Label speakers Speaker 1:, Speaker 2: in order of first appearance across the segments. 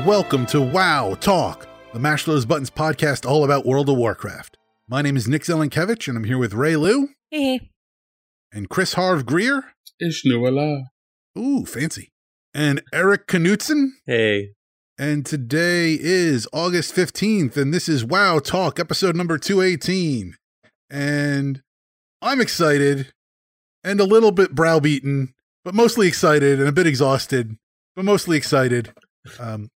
Speaker 1: and welcome to WoW Talk, the Mash Those Buttons podcast all about World of Warcraft. My name is Nick Zelenkevich and I'm here with Rei Lou
Speaker 2: Hey,
Speaker 1: and Chris Harv Greer.
Speaker 3: Ishnu-alah.
Speaker 1: Ooh, fancy. And Eric Knutson.
Speaker 4: Hey,
Speaker 1: And today is August 15th, and this is WoW Talk, episode number 218. And I'm excited and a little bit browbeaten, but mostly excited and a bit exhausted, but mostly excited. Um,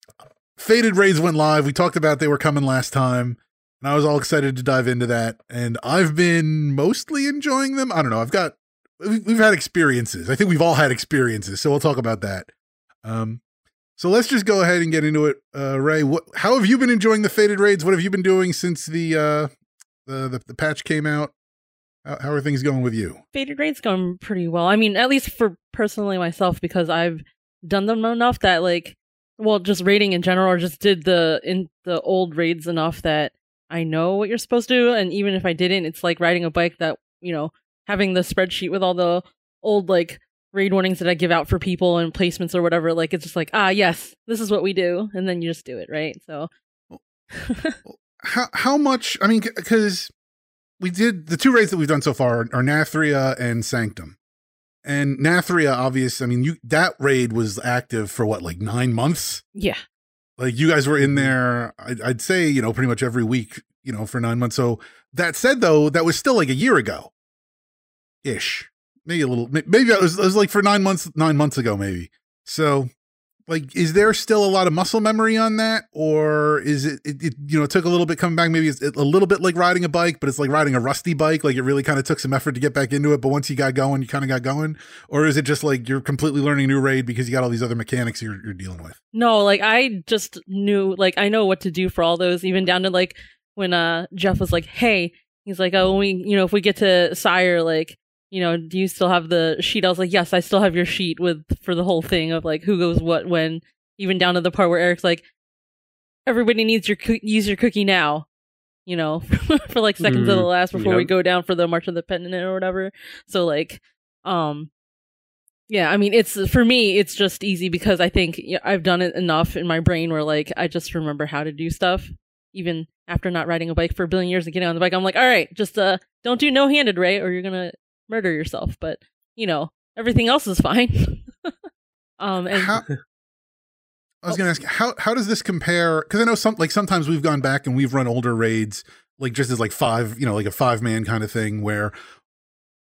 Speaker 1: Fated Raids went live. We talked about they were coming last time, and I was all excited to dive into that. And I've been mostly enjoying them. I don't know. I've got, we've had experiences. I think we've all had experiences, so we'll talk about that. Um, so let's just go ahead and get into it. Uh, Rei, what, how have you been enjoying the fated raids? What have you been doing since the uh, the, the the patch came out? How, how are things going with you?
Speaker 2: fated raid's going pretty well. I mean, at least for personally myself, because I've done them enough that like, well, just raiding in general, or just did the in the old raids enough that I know what you're supposed to do. And even if I didn't, it's like riding a bike that you know having the spreadsheet with all the old like raid warnings that I give out for people and placements or whatever. Like it's just like ah yes, this is what we do, and then you just do it right. So.
Speaker 1: How how much? I mean, because we did the two raids that we've done so far are Nathria and Sanctum. And Nathria, obvious. I mean, you that raid was active for what, like nine months?
Speaker 2: yeah.
Speaker 1: Like you guys were in mm-hmm. there, I'd, I'd say, you know, pretty much every week, you know, for nine months. So that said, though, that was still like a year ago, ish, maybe a little, maybe it was, it was like for nine months, nine months ago, maybe. So, like, is there still a lot of muscle memory on that, or is it, it, it you know, it took a little bit coming back? Maybe it's a little bit like riding a bike, but it's like riding a rusty bike. Like it really kind of took some effort to get back into it, but once you got going, you kind of got going. Or is it just like you're completely learning new raid because you got all these other mechanics you're, you're dealing with?
Speaker 2: No, like I just knew like I know what to do for all those, even down to like when uh Jeff was like, Hey, he's like, Oh, we you know, if we get to Sire, like, you know, do you still have the sheet? I was like, Yes, I still have your sheet with for the whole thing of like who goes what when, even down to the part where Eric's like, Everybody needs your coo- use your cookie now. You know, for like seconds of the
Speaker 4: Mm,
Speaker 2: last before we go down for the March of the Penitent or whatever. So like, um, yeah, I mean, it's for me, it's just easy because I think yeah, I've done it enough in my brain where like I just remember how to do stuff, even after not riding a bike for a billion years and getting on the bike. I'm like, all right, just uh, don't do no handed, Rei, or you're gonna murder yourself. But you know, everything else is fine. um, and
Speaker 1: how I was going to ask how how does this compare cuz I know some like sometimes we've gone back and we've run older raids like just as like five, you know, like a five man kind of thing where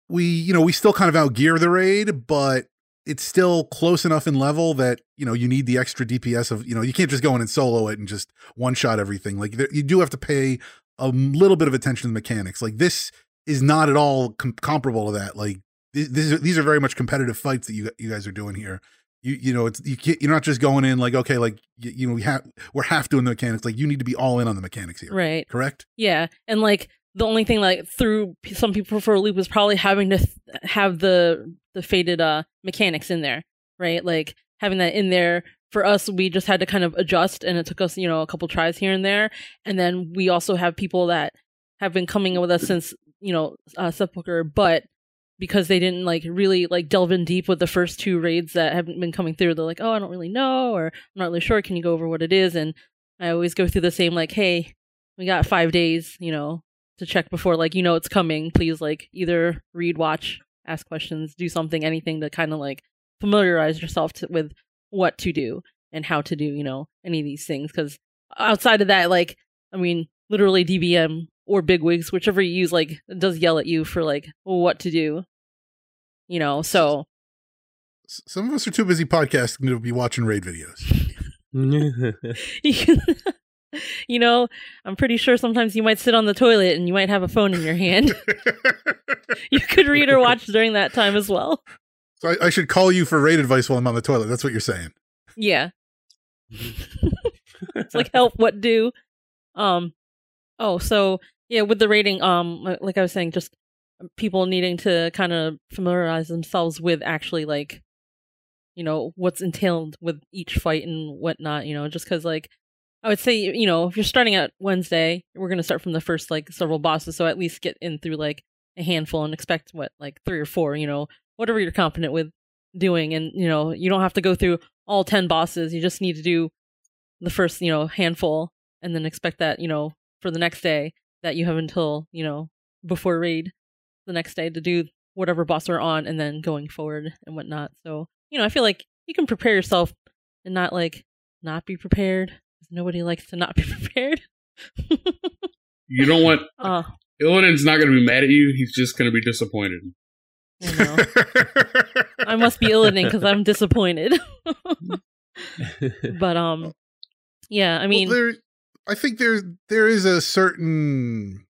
Speaker 1: we, you know, we still kind of outgear the raid, but it's still close enough in level that, you know, you need the extra DPS of, you know, you can't just go in and solo it and just one shot everything. Like there, you do have to pay a little bit of attention to the mechanics. Like this is not at all com- comparable to that. Like th- these are, these are very much competitive fights that you you guys are doing here you you know it's you can't, you're not just going in like okay like you, you know we have we're half doing the mechanics like you need to be all in on the mechanics here
Speaker 2: right,
Speaker 1: correct
Speaker 2: yeah, and like the only thing like through some people prefer loop is probably having to th- have the the fated uh mechanics in there, right? Like having that in there for us, we just had to kind of adjust, and it took us you know a couple tries here and there, and then we also have people that have been coming in with us since you know uh, Sepulchre, but because they didn't like really like delve in deep with the first two raids that haven't been coming through, they're like, oh, I don't really know, or I'm not really sure. Can you go over what it is? And I always go through the same like, hey, we got five days, you know, to check before like you know it's coming. Please like either read, watch, ask questions, do something, anything to kind of like familiarize yourself to, with what to do and how to do, you know, any of these things. Because outside of that, like, I mean, literally DBM or bigwigs, whichever you use, like, does yell at you for like what to do. You know, so
Speaker 1: some of us are too busy podcasting to be watching raid videos
Speaker 2: you know, I'm pretty sure sometimes you might sit on the toilet and you might have a phone in your hand. you could read or watch during that time as well.
Speaker 1: so I, I should call you for raid advice while I'm on the toilet. That's what you're saying.
Speaker 2: Yeah. it's like help what do. Um oh, so yeah, with the rating, um like I was saying, just people needing to kind of familiarize themselves with actually like you know what's entailed with each fight and whatnot you know just because like i would say you know if you're starting at wednesday we're to start from the first like several bosses so at least get in through like a handful and expect what like three or four you know whatever you're confident with doing. And you know you don't have to go through all 10 bosses you just need to do the first you know handful and then expect that you know for the next day that you have until you know before raid the next day to do whatever boss we're on and then going forward and whatnot. So you know i feel like you can prepare yourself and not like not be prepared 'cause nobody likes to not be prepared.
Speaker 3: You don't want
Speaker 2: uh.
Speaker 3: Illidan's not going to be mad at you. He's just going to be disappointed.
Speaker 2: i know. I must be Illidan because i'm disappointed. But um yeah i mean
Speaker 1: well, there, I think there there is a certain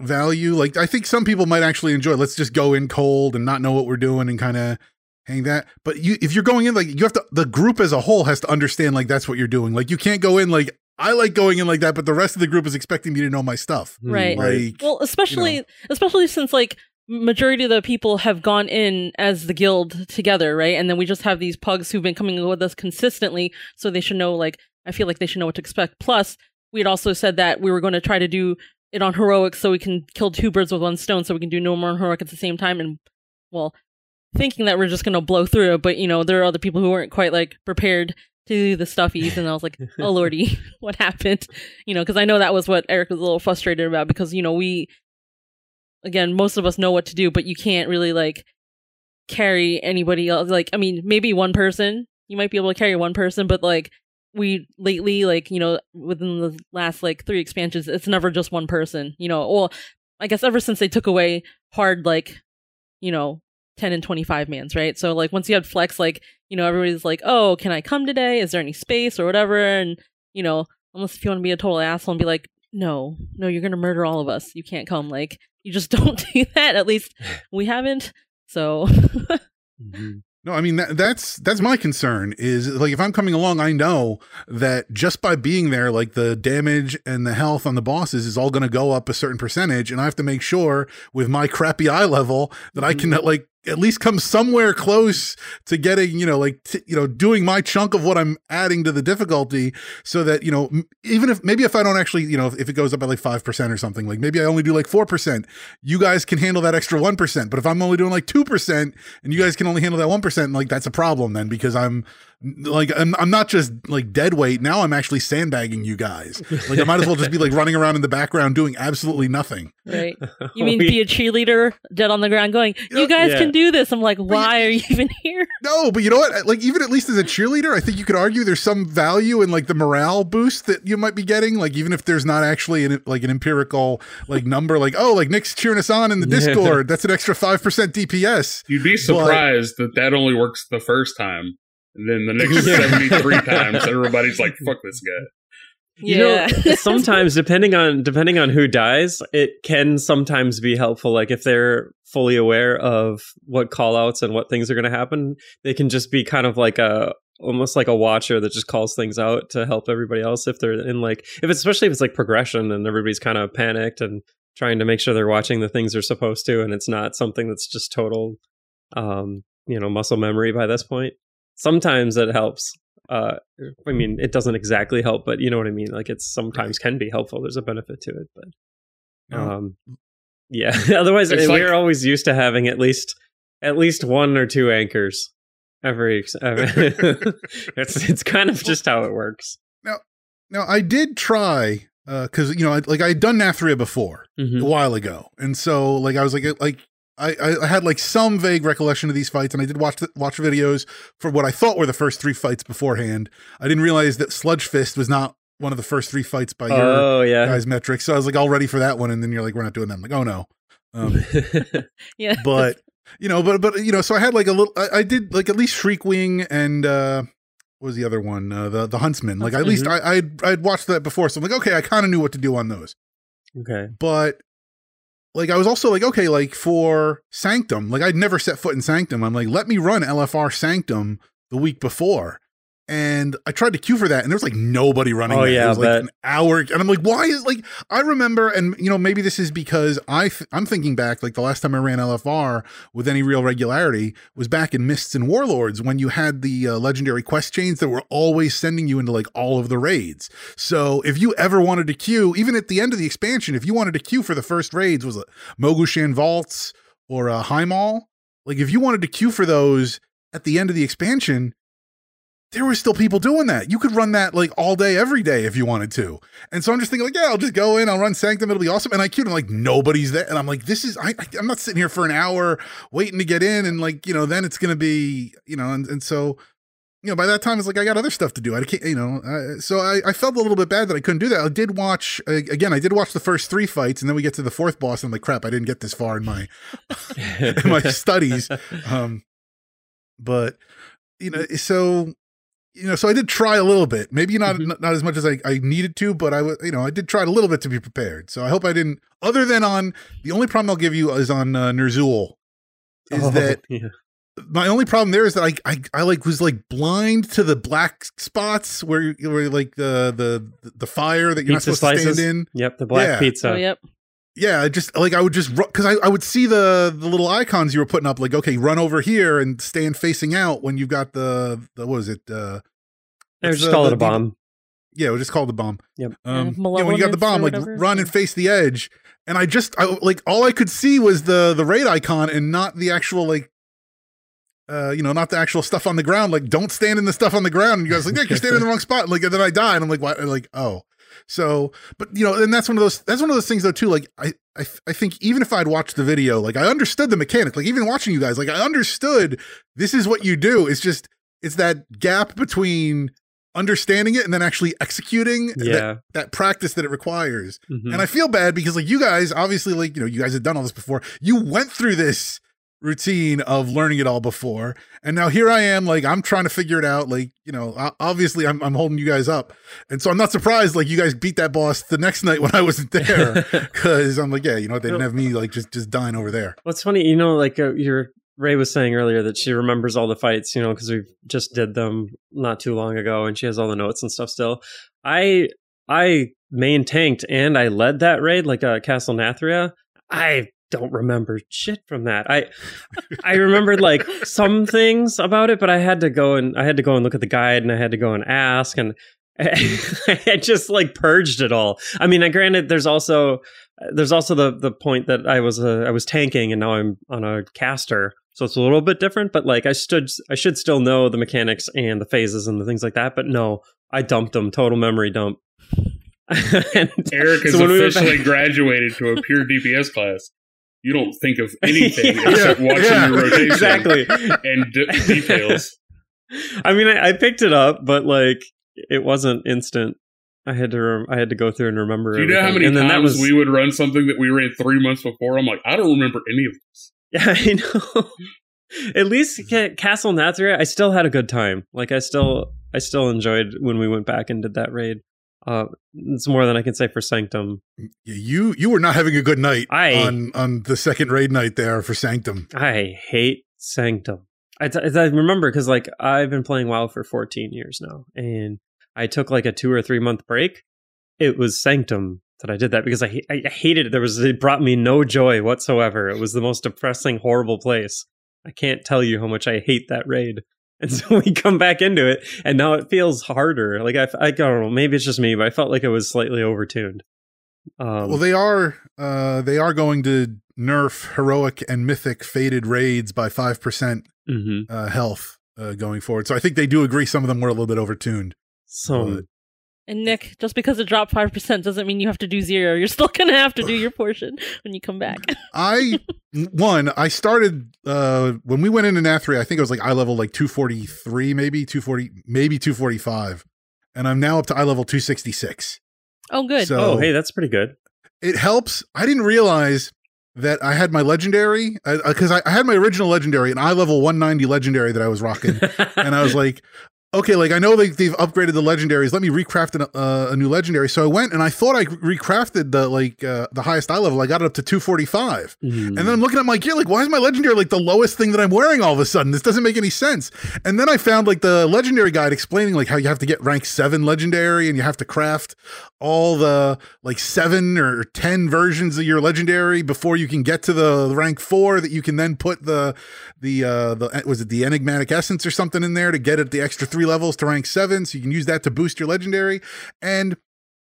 Speaker 1: value. Like I think some people might actually enjoy. Let's just go in cold and not know what we're doing and kind of hang that. But you, if you're going in, like you have to, the group as a whole has to understand like that's what you're doing. Like you can't go in like I like going in like that, but the rest of the group is expecting me to know my stuff.
Speaker 2: Right.
Speaker 1: Hmm, like
Speaker 2: well especially especially since like majority of the people have gone in as the guild together right and then we just have these pugs who've been coming with us consistently so they should know like i feel like they should know what to expect plus we had also said that we were going to try to do it on heroic so we can kill two birds with one stone so we can do no more heroic at the same time. And well thinking that we're just going to blow through it but you know there are other people who weren't quite like prepared to do the stuffies. And i was like oh lordy what happened? You know because i know that was what eric was a little frustrated about because you know we again most of us know what to do but you can't really like carry anybody else like i mean maybe one person you might be able to carry one person but like we lately like you know within the last like three expansions it's never just one person you know well i guess ever since they took away hard like you know 10 and 25 mans right? So like once you had flex like you know everybody's like oh can i come today? Is there any space or whatever? And you know unless if you want to be a total asshole and be like no no you're gonna murder all of us. You can't come. Like you just don't do that at least we haven't so
Speaker 4: Mhm.
Speaker 1: No, I mean that, that's that's my concern is like if I'm coming along, I know that just by being there, like the damage and the health on the bosses is all going to go up a certain percentage, and I have to make sure with my crappy eye level that I can mm-hmm. like at least come somewhere close to getting you know like t- you know doing my chunk of what I'm adding to the difficulty, so that you know m- even if maybe if I don't actually you know if, if it goes up by like five percent or something, like maybe I only do like four percent, you guys can handle that extra one percent, but if I'm only doing like two percent and you guys can only handle that one percent, like that's a problem then because I'm like I'm, I'm not just like dead weight now. I'm actually sandbagging you guys. Like I might as well just be like running around in the background doing absolutely nothing.
Speaker 2: right you mean
Speaker 4: We-
Speaker 2: be a cheerleader dead on the ground going you guys
Speaker 4: Yeah.
Speaker 2: can do this i'm like why are you even here
Speaker 1: No, but you know what? Like even at least as a cheerleader, I think you could argue there's some value in like the morale boost that you might be getting. Like even if there's not actually an like an empirical like number, like oh like Nick's cheering us on in the
Speaker 4: Yeah.
Speaker 1: Discord. That's an extra five percent DPS.
Speaker 3: You'd be surprised that that only works the first time. And then the next 73 times, everybody's like, fuck this guy.
Speaker 4: You
Speaker 2: yeah
Speaker 4: know, sometimes depending on depending on who dies, it can sometimes be helpful. Like if they're fully aware of what call outs and what things are going to happen, they can just be kind of like a almost like a watcher that just calls things out to help everybody else if they're in like if it's especially if it's like progression and everybody's kind of panicked and trying to make sure they're watching the things they're supposed to and it's not something that's just total um you know muscle memory by this point sometimes it helps uh i mean it doesn't exactly help but you know what i mean? Like it sometimes can be helpful. There's a benefit to it but um yeah. Otherwise
Speaker 3: It's
Speaker 4: we're
Speaker 3: like-
Speaker 4: always used to having at least at least one or two anchors every, every it's it's kind of just how it works.
Speaker 1: Now now I did try because you know I, like I had done Nathria before,
Speaker 4: Mhm.
Speaker 1: a while ago, and so like I was like like I I- had like some vague recollection of these fights, and I did watch the, watch videos for what I thought were the first three fights beforehand. I didn't realize that Sludgefist was not one of the first three fights by your
Speaker 4: oh yeah
Speaker 1: guys' metrics, so I was like all ready for that one, and then you're like we're not doing that. I'm like oh no, um,
Speaker 2: yeah
Speaker 1: but you know, but but you know, so I had like a little. I, I did like at least Shriekwing and uh what was the other one? Uh, the the Huntsman. Like at least I I'd, I'd watched that before, so I'm like, okay, I kind of knew what to do on those.
Speaker 4: Okay.
Speaker 1: But like I was also like, okay, like for Sanctum, like I'd never set foot in Sanctum. I'm like, let me run LFR Sanctum the week before. And I tried to queue for that, and there was like nobody running.
Speaker 4: Oh,
Speaker 1: that.
Speaker 4: yeah,
Speaker 1: it was like
Speaker 4: but-
Speaker 1: an hour, and I'm like, why is like I remember, and you know maybe this is because I th- I'm thinking back, like the last time I ran LFR with any real regularity was back in Mists and Warlords when you had the uh, legendary quest chains that were always sending you into like all of the raids. So if you ever wanted to queue, even at the end of the expansion, if you wanted to queue for the first raids, was it Mogu'shan Vaults or uh, Highmaul? Like if you wanted to queue for those at the end of the expansion, there were still people doing that. You could run that like all day, every day if you wanted to. And so I'm just thinking like, yeah, I'll just go in, I'll run Sanctum, it'll be awesome. And I queued, I'm like, nobody's there. And I'm like, this is, I, I'm not sitting here for an hour waiting to get in. And like, you know, then it's going to be, you know, and, and so, you know, by that time it's like, I got other stuff to do. I can't, you know, uh, so I, I felt a little bit bad that I couldn't do that. I did watch, uh, again, I did watch the first three fights and then we get to the fourth boss. And I'm like, crap, I didn't get this far in my, in my studies. Um, but you know, so you know, so I did try a little bit. Maybe not
Speaker 4: Mhm.
Speaker 1: not, not as much as I, I needed to, but I was you know I did try a little bit to be prepared. So I hope I didn't. Other than on the only problem I'll give you is on uh, Ner'zhul. Is
Speaker 4: Oh,
Speaker 1: that
Speaker 4: yeah.
Speaker 1: my only problem there is that I, I I like was like blind to the black spots where you- where like the the the fire that you're
Speaker 4: Pizza
Speaker 1: not supposed
Speaker 4: slices?
Speaker 1: to stand in.
Speaker 4: Yep, the black
Speaker 1: Yeah.
Speaker 4: pizza.
Speaker 2: Oh, yep.
Speaker 1: Yeah, just like I would just because I, I would see the the little icons you were putting up, like okay, run over here and stand facing out when you've got the the what was it? Uh,
Speaker 4: Or
Speaker 1: what's
Speaker 4: just
Speaker 1: the-
Speaker 4: call it a bomb.
Speaker 1: yeah, we just call it the bomb.
Speaker 4: Yep.
Speaker 1: Um, yeah, when you got the bomb, like run and face the edge, and I just I like all I could see was the the raid icon and not the actual like. Uh, you know, not the actual stuff on the ground. Like, don't stand in the stuff on the ground. And you guys like, Nick, you're standing in the wrong spot. Like, and then I die, and I'm like, what? Like, oh, so, but you know, and that's one of those. That's one of those things, though, too. Like, I, I, I think even if I'd watched the video, like, I understood the mechanic. Like, even watching you guys, like, I understood this is what you do. It's just, it's that gap between understanding it and then actually executing that,
Speaker 4: Yeah.
Speaker 1: that practice that it requires.
Speaker 4: Mhm.
Speaker 1: And I feel bad because like you guys, obviously, like, you know, you guys had done all this before. You went through this routine of learning it all before. And now here I am, like, I'm trying to figure it out. Like, you know, obviously I'm, I'm holding you guys up. And so I'm not surprised, like, you guys beat that boss the next night when I wasn't there. Cause I'm like, yeah, you know what? They didn't have me like just, just dying over there.
Speaker 4: What's funny, you know, like uh, your Rei was saying earlier that she remembers all the fights, you know, because we just did them not too long ago, and she has all the notes and stuff still. I I main tanked and I led that raid like uh, Castle Nathria. I don't remember shit from that. I I remembered like some things about it, but I had to go and I had to go and look at the guide and I had to go and ask and I just like purged it all. I mean, I granted there's also there's also the the point that I was uh, I was tanking and now I'm on a caster, so it's a little bit different. But like I stood, I should still know the mechanics and the phases and the things like that. But no, I dumped them, total memory dump. And
Speaker 3: Eric has
Speaker 4: so when we back-
Speaker 3: officially graduated to a pure DPS class. You don't think of anything
Speaker 4: Yeah.
Speaker 3: except watching
Speaker 1: Yeah.
Speaker 3: your rotation
Speaker 4: exactly.
Speaker 3: and d- details.
Speaker 4: I mean, I, I picked it up, but like it wasn't instant. I had to rem- I had to go through and remember.
Speaker 3: Do you know how many
Speaker 4: and
Speaker 3: times
Speaker 4: that was
Speaker 3: we would run something that we ran three months before? I'm like, I don't remember any of this.
Speaker 4: Yeah, I know. At least Castle Nathria, I still had a good time. Like I still, I still enjoyed when we went back and did that raid. Uh, it's more than I can say for Sanctum.
Speaker 1: You, you were not having a good night
Speaker 4: I-
Speaker 1: on, on the second raid night there for Sanctum.
Speaker 4: I hate Sanctum. I, t- I remember because like I've been playing WoW for 14 years now, and I took like a two or three month break. It was Sanctum that I did that because I I hated it. There was it brought me no joy whatsoever. It was the most depressing, horrible place. I can't tell you how much I hate that raid. And so we come back into it, and now it feels harder. Like I, I don't know, maybe it's just me, but I felt like it was slightly overtuned. Um,
Speaker 1: well, they are uh, they are going to nerf heroic and mythic fated raids by five percent
Speaker 4: mhm.
Speaker 1: uh, health uh, going forward. So I think they do agree some of them were a little bit overtuned.
Speaker 4: so
Speaker 2: And Nick, just because it dropped five percent doesn't mean you have to do zero. You're still gonna have to do your portion when you come back.
Speaker 1: I one I started uh, when we went into Nathria. I think it was like eye level like two forty three, maybe two forty, maybe two forty five, and I'm now up to eye level two sixty six.
Speaker 2: Oh, good.
Speaker 1: So
Speaker 4: oh, hey, that's pretty good.
Speaker 1: it helps. I didn't realize that I had my legendary because I, I had my original legendary, an eye level 190 legendary that I was rocking, and I was like, okay, like I know they, they've upgraded the legendaries. Let me recraft an, uh, a new legendary. So I went and I thought I recrafted the like uh, the highest eye level. I got it up to 245. And then I'm looking at my gear, like, why is my legendary like the lowest thing that I'm wearing all of a sudden? This doesn't make any sense. And then I found like the legendary guide explaining like how you have to get rank seven legendary and you have to craft all the like seven or 10 versions of your legendary before you can get to the rank four that you can then put the, the, uh, the, was it the enigmatic essence or something in there to get it the extra three levels to rank seven. So you can use that to boost your legendary. And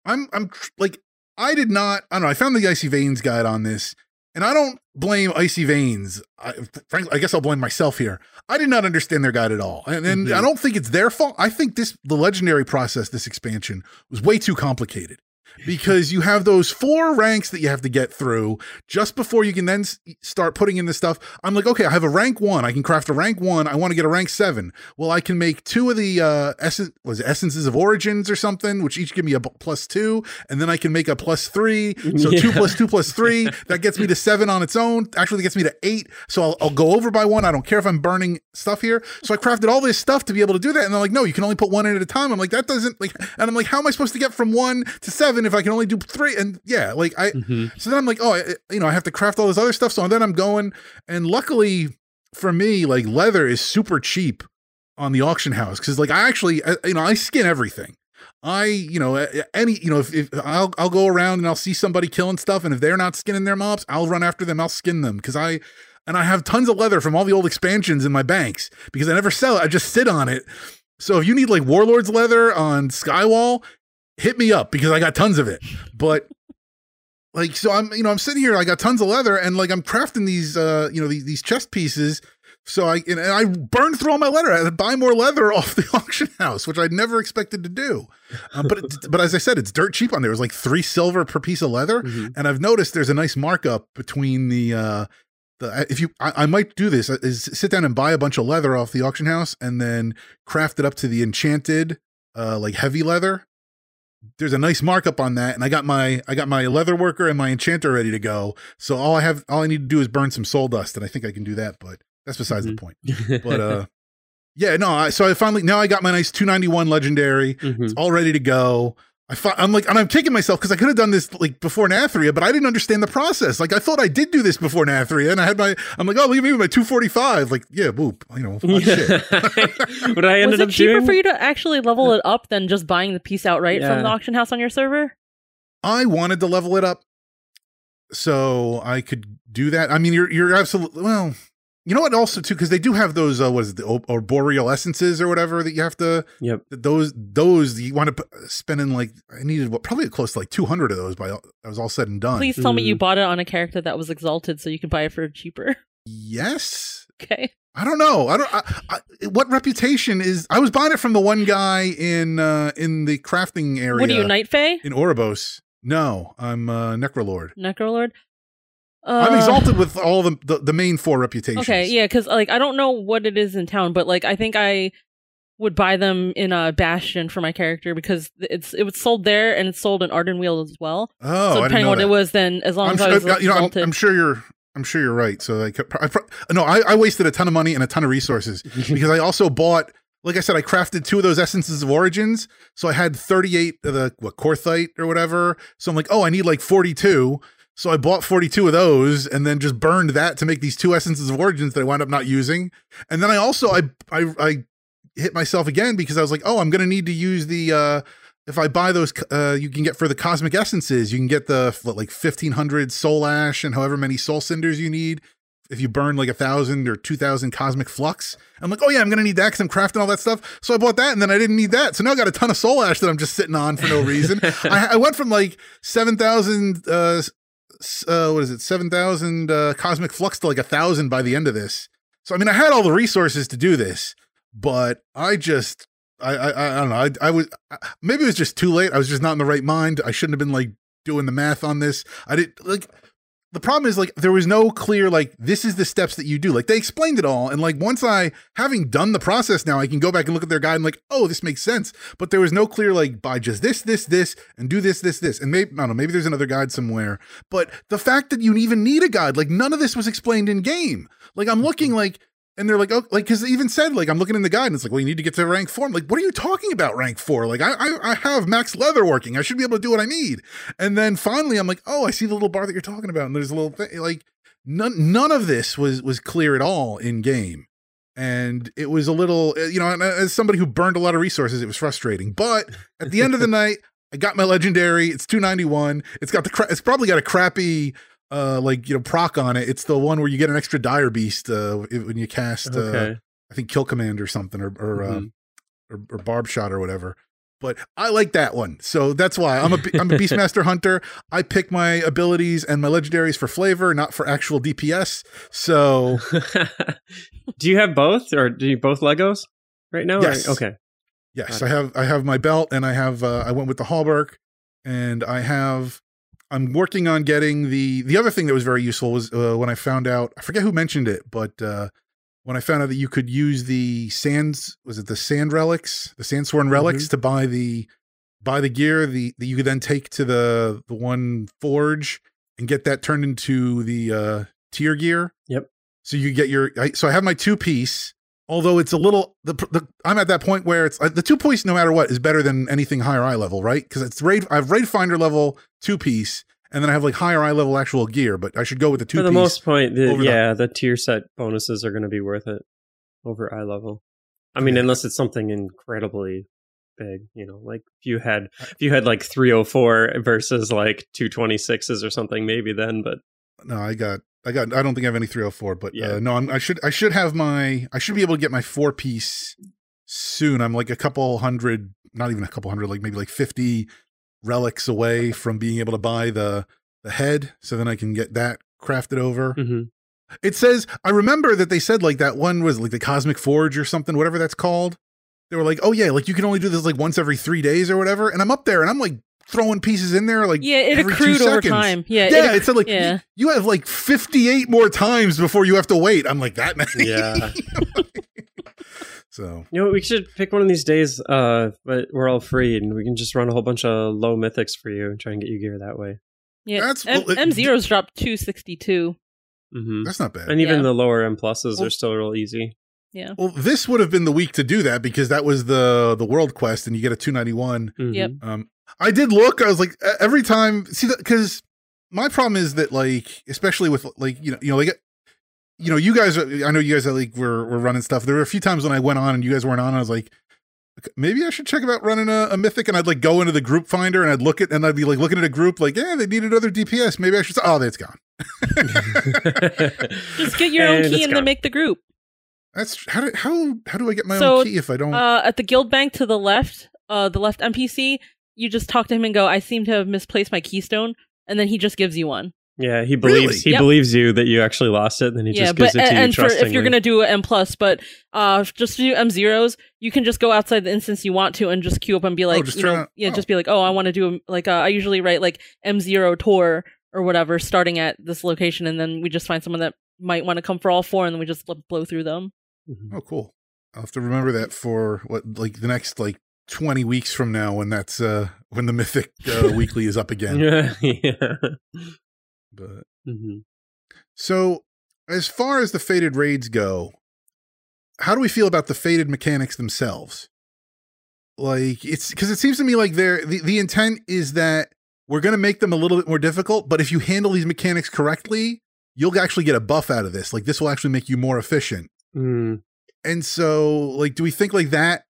Speaker 1: I'm, I'm like, I did not, I don't know. I found the Icy Veins guide on this and I don't blame Icy Veins. I, frankly, I guess I'll blame myself here. I did not understand their guide at all. And, and
Speaker 4: Mhm.
Speaker 1: I don't think it's their fault. I think this, the legendary process, this expansion was way too complicated because you have those four ranks that you have to get through just before you can then s- start putting in the stuff. I'm like, okay, I have a rank one. I can craft a rank one. I want to get a rank seven. Well, I can make two of the uh, essence was essences of origins or something, which each give me a b- plus two, and then I can make a plus three. So two plus two plus three that gets me to seven on its own. Actually, gets me to eight. So I'll, I'll go over by one. I don't care if I'm burning stuff here. So I crafted all this stuff to be able to do that, and they're like, no, you can only put one in at a time. I'm like, that doesn't like, and I'm like, how am I supposed to get from one to seven if I can only do three? And yeah, like I.
Speaker 4: Mhm.
Speaker 1: So then I'm like, oh, I, you know, I have to craft all this other stuff. So then I'm going, and luckily for me, like leather is super cheap on the auction house because, like, I actually, I- you know, I skin everything. I, you know, any, you know, if, if I'll, I'll go around and I'll see somebody killing stuff, and if they're not skinning their mobs, I'll run after them. I'll skin them because I, and I have tons of leather from all the old expansions in my banks because I never sell it. I just sit on it. So if you need like Warlord's leather on Skywall, hit me up because I got tons of it. But like so i'm you know i'm sitting here i got tons of leather and like i'm crafting these uh you know these, these chest pieces. So i and i burned through all my leather. I had to buy more leather off the auction house which i never expected to do. Uh, but it, but as i said it's dirt cheap on there. It was like three silver per piece of leather.
Speaker 4: Mhm.
Speaker 1: and i've noticed there's a nice markup between the uh the, if you I, I might do this uh, is sit down and buy a bunch of leather off the auction house and then craft it up to the enchanted uh like heavy leather there's a nice markup on that and i got my i got my leather worker and my enchanter ready to go. So all i have all i need to do is burn some soul dust and i think i can do that but that's besides the point. But uh yeah no I, so i finally now i got my nice 291 legendary.
Speaker 4: Mhm.
Speaker 1: it's all ready to go I fi- I'm like, and I'm kicking myself because I could have done this like before Nathria, but I didn't understand the process. Like, I thought I did do this before Nathria, and I had my, I'm like, oh, look at me with my 245. Like, yeah, whoop, you know, shit.
Speaker 4: what I
Speaker 2: Was
Speaker 4: ended
Speaker 2: it
Speaker 4: up
Speaker 2: cheaper
Speaker 4: doing
Speaker 2: for you to actually level it up than just buying the piece outright from the auction house on your server?
Speaker 1: I wanted to level it up so I could do that. I mean, you're you're absolutely well. You know what? Also, too, because they do have those uh, what is it, the o- arboreal essences or whatever that you have to.
Speaker 4: Yep.
Speaker 1: Those those you want to spend in like I needed what probably close to like two hundred of those by all- that was all said and done.
Speaker 2: Please tell me you
Speaker 4: Mm.
Speaker 2: bought it on a character that was exalted so you could buy it for cheaper.
Speaker 1: Yes.
Speaker 2: Okay.
Speaker 1: I don't know. I don't. I, I, what reputation is? I was buying it from the one guy in uh in the crafting area.
Speaker 2: What are you, Night Fae?
Speaker 1: in Oribos? No, I'm uh, Necrolord.
Speaker 2: Necrolord? Uh,
Speaker 1: I'm exalted with all the, the the main four reputations.
Speaker 2: Okay, yeah, because like I don't know what it is in town, but like I think I would buy them in a Bastion for my character because it's it was sold there and it's sold in Ardenweald as well.
Speaker 1: Oh,
Speaker 2: so
Speaker 1: I
Speaker 2: depending
Speaker 1: know
Speaker 2: on what
Speaker 1: that.
Speaker 2: it was, then as long
Speaker 1: I'm
Speaker 2: as
Speaker 1: sure,
Speaker 2: I was
Speaker 1: you know, I'm, I'm, sure you're. I'm sure you're right. So like, I, pro- no, I, I wasted a ton of money and a ton of resources because I also bought, like I said, I crafted two of those essences of origins. So I had 38 of the what Korthite or whatever. So I'm like, oh, I need like 42. So I bought 42 of those and then just burned that to make these two essences of origins that I wound up not using. And then I also I I I hit myself again because I was like, oh, I'm gonna need to use the uh if I buy those, uh, you can get for the cosmic essences, you can get the what, like 1500 soul ash and however many soul cinders you need. If you burn like a thousand or two thousand cosmic flux, I'm like, oh yeah, I'm gonna need that because I'm crafting all that stuff. So I bought that, and then I didn't need that. So now I got a ton of soul ash that I'm just sitting on for no reason. I, I went from like seven thousand, uh, uh, what is it, seven thousand uh, cosmic flux to like a thousand by the end of this. So I mean, I had all the resources to do this, but I just I I, I don't know. I, I was maybe it was just too late. I was just not in the right mind. I shouldn't have been like doing the math on this. I didn't like the problem is like there was no clear like this is the steps that you do. Like they explained it all, and like once I having done the process now, I can go back and look at their guide and like oh this makes sense. But there was no clear like buy just this this this and do this this this and maybe I don't know maybe there's another guide somewhere. But the fact that you even need a guide like none of this was explained in game. Like I'm looking like and they're like, oh, like, because they even said, like, I'm looking in the guide, and it's like, well, you need to get to rank four. I'm like, what are you talking about, rank four? Like, I, I, I have max leather working. I should be able to do what I need. And then finally, I'm like, oh, I see the little bar that you're talking about, and there's a little thing. Like, none, none of this was was clear at all in game, and it was a little, uh, you know, as somebody who burned a lot of resources, it was frustrating. But at the end of the night, I got my legendary. It's 291. It's got the, cra- it's probably got a crappy uh like you know proc on it it's the one where you get an extra dire beast uh when you cast uh
Speaker 4: Okay.
Speaker 1: i think kill command or something or or,
Speaker 4: Mhm.
Speaker 1: um, or or barb shot or whatever but i like that one so that's why i'm a i'm a beastmaster hunter i pick my abilities and my legendaries for flavor not for actual dps so
Speaker 4: do you have both, or do you both Legos right now? or- Okay.
Speaker 1: Yes, I have I have my belt and I have uh, I went with the Hallberg and I have I'm working on getting the the other thing that was very useful was uh, when I found out I forget who mentioned it but uh, when I found out that you could use the sands was it the sand relics the sandsworn relics to buy the buy the gear the that you could then take to the the one forge and get that turned into the uh tier gear.
Speaker 4: Yep.
Speaker 1: So you get your I, so I have my two piece although it's a little the, the I'm at that point where it's uh, the two piece no matter what is better than anything higher eye level, right? Because it's raid I have raid finder level two piece, and then I have like higher eye level actual gear, but I should go with the two
Speaker 4: For the most point, the- yeah, the tier set bonuses are going to be worth it over eye level. I mean,
Speaker 1: Yeah.
Speaker 4: unless it's something incredibly big, you know, like if you had if you had like 304 versus like 226s or something, maybe then. But
Speaker 1: no, I got I got I don't think I have any 304, but
Speaker 4: Yeah.
Speaker 1: uh, no, I'm, I should I should have my I should be able to get my four piece soon. I'm like a couple hundred, not even a couple hundred, like maybe like 50 relics away from being able to buy the the head, so then I can get that crafted over.
Speaker 4: Mhm.
Speaker 1: It says I remember that they said like that one was like the Cosmic Forge or something, whatever that's called. They were like, oh yeah, like you can only do this like once every three days or whatever. And I'm up there and I'm like throwing pieces in there like
Speaker 2: Yeah, it
Speaker 1: every two
Speaker 2: accrued over
Speaker 1: seconds.
Speaker 2: time. Yeah,
Speaker 1: Yeah,
Speaker 2: it,
Speaker 1: it said like
Speaker 2: yeah.
Speaker 1: you have like 58 more times before you have to wait. I'm like that many.
Speaker 4: yeah,
Speaker 1: so
Speaker 4: you know, we should pick one of these days. Uh, but we're all free, and we can just run a whole bunch of low mythics for you and try and get you gear that way.
Speaker 2: yeah.
Speaker 1: That's-
Speaker 2: M,
Speaker 1: well, it-
Speaker 2: M zeros dropped two sixty two.
Speaker 4: hmm
Speaker 1: that's not bad.
Speaker 4: And even
Speaker 2: Yeah.
Speaker 4: the lower M pluses
Speaker 1: Well-
Speaker 4: are still real easy.
Speaker 2: Yeah.
Speaker 1: well, this would have been the week to do that because that was the the world quest and you get a 291.
Speaker 4: Mhm.
Speaker 2: Yep.
Speaker 1: Um, I did look. I was like, every time, see that because my problem is that like, especially with like you know, you know, like, you know, you guys. Are, I know you guys are like were were running stuff. There were a few times when I went on and you guys weren't on. And I was like, maybe I should check about running a, a mythic. And I'd like go into the group finder and I'd look at and I'd be like looking at a group like, yeah, they need another DPS. Maybe I should. Oh, it's gone.
Speaker 2: Just get your own
Speaker 4: And
Speaker 2: key and
Speaker 4: gone.
Speaker 2: then make the group.
Speaker 1: That's how do how how do I get my
Speaker 2: So,
Speaker 1: own key if I don't?
Speaker 2: Uh, at the guild bank to the left, uh, the left NPC, you just talk to him and go, "I seem to have misplaced my keystone," and then he just gives you one.
Speaker 4: Yeah, he believes
Speaker 1: Really?
Speaker 4: he
Speaker 2: Yep.
Speaker 4: believes you that you actually lost it, and then he
Speaker 2: yeah,
Speaker 4: just gives
Speaker 2: but
Speaker 4: it to you
Speaker 2: and for if you're gonna do an M plus, but uh, just to do M zeros, you can just go outside the instance you want to and just queue up and be like,
Speaker 1: just
Speaker 2: you know,
Speaker 1: out-
Speaker 2: yeah,
Speaker 1: oh.
Speaker 2: just be like, oh, I want to do a, like uh, I usually write like M zero tour or whatever, starting at this location, and then we just find someone that might want to come for all four, and then we just bl- blow through them.
Speaker 4: Mhm.
Speaker 1: Oh, cool. I'll have to remember that for what like the next like 20 weeks from now when that's uh when the mythic uh, weekly is up again.
Speaker 4: Yeah, yeah.
Speaker 1: But
Speaker 4: hmm
Speaker 1: so as far as the fated raids go, how do we feel about the fated mechanics themselves? Like it's because it seems to me like they're the, the intent is that we're gonna make them a little bit more difficult, but if you handle these mechanics correctly, you'll actually get a buff out of this. Like this will actually make you more efficient.
Speaker 4: Mm.
Speaker 1: And so, like, do we think like that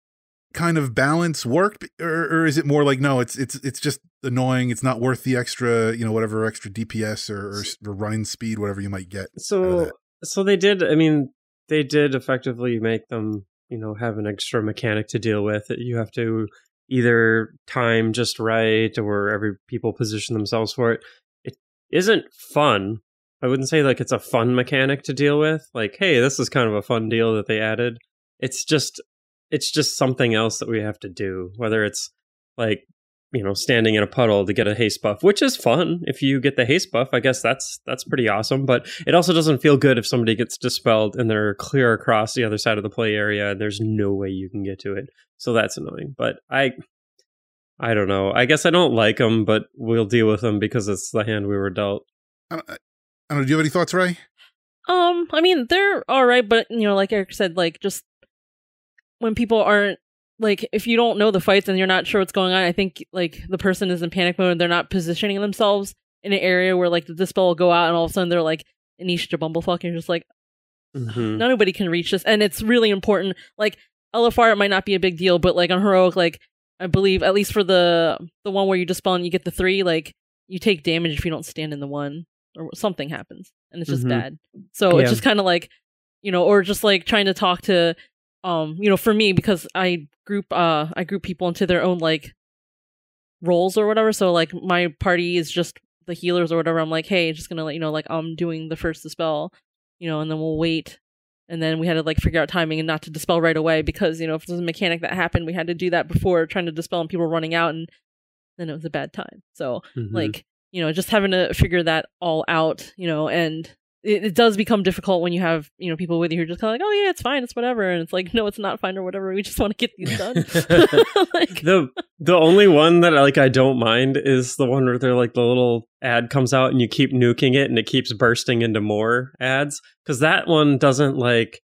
Speaker 1: kind of balance worked, or, or is it more like no, it's it's it's just annoying. It's not worth the extra, you know, whatever extra DPS or, or, or running speed, whatever you might get.
Speaker 4: So, so they did. I mean, they did effectively make them, you know, have an extra mechanic to deal with. You have to either time just right, or every people position themselves for it. It isn't fun. I wouldn't say like it's a fun mechanic to deal with. Like, hey, this is kind of a fun deal that they added. It's just, it's just something else that we have to do. Whether it's like you know standing in a puddle to get a haste buff which is fun if you get the haste buff i guess that's that's pretty awesome but it also doesn't feel good if somebody gets dispelled and they're clear across the other side of the play area and there's no way you can get to it so that's annoying but i i don't know i guess i don't like them but we'll deal with them because it's the hand we were dealt
Speaker 1: I don't, I don't know. Do you have any thoughts, Rei?
Speaker 2: Um, I mean, they're all right, but you know, like Eric said, like just when people aren't like if you don't know the fights and you're not sure what's going on, I think like the person is in panic mode and they're not positioning themselves in an area where like the dispel will go out and all of a sudden they're like Anisha Bumblefuck and you're just like
Speaker 4: Mhm.
Speaker 2: nobody can reach this and it's really important. Like LFR it might not be a big deal, but like on heroic, like I believe at least for the the one where you dispel and you get the three, like you take damage if you don't stand in the one or something happens and it's just
Speaker 4: Mhm.
Speaker 2: bad. So
Speaker 4: Yeah.
Speaker 2: it's just kind of like you know, or just like trying to talk to um, you know, for me because I group uh I group people into their own like roles or whatever. So like my party is just the healers or whatever. I'm like, hey, just gonna let you know, like I'm doing the first dispel, you know, and then we'll wait. And then we had to like figure out timing and not to dispel right away because you know if there's a mechanic that happened, we had to do that before trying to dispel and people running out, and then it was a bad time. So
Speaker 4: Mhm.
Speaker 2: like you know just having to figure that all out you know and it, it does become difficult when you have you know people with you who are just kind of like oh yeah it's fine it's whatever and it's like no it's not fine or whatever we just want to get these done. Like
Speaker 4: the the only one that like I don't mind is the one where they're like the little ad comes out and you keep nuking it and it keeps bursting into more ads because that one doesn't like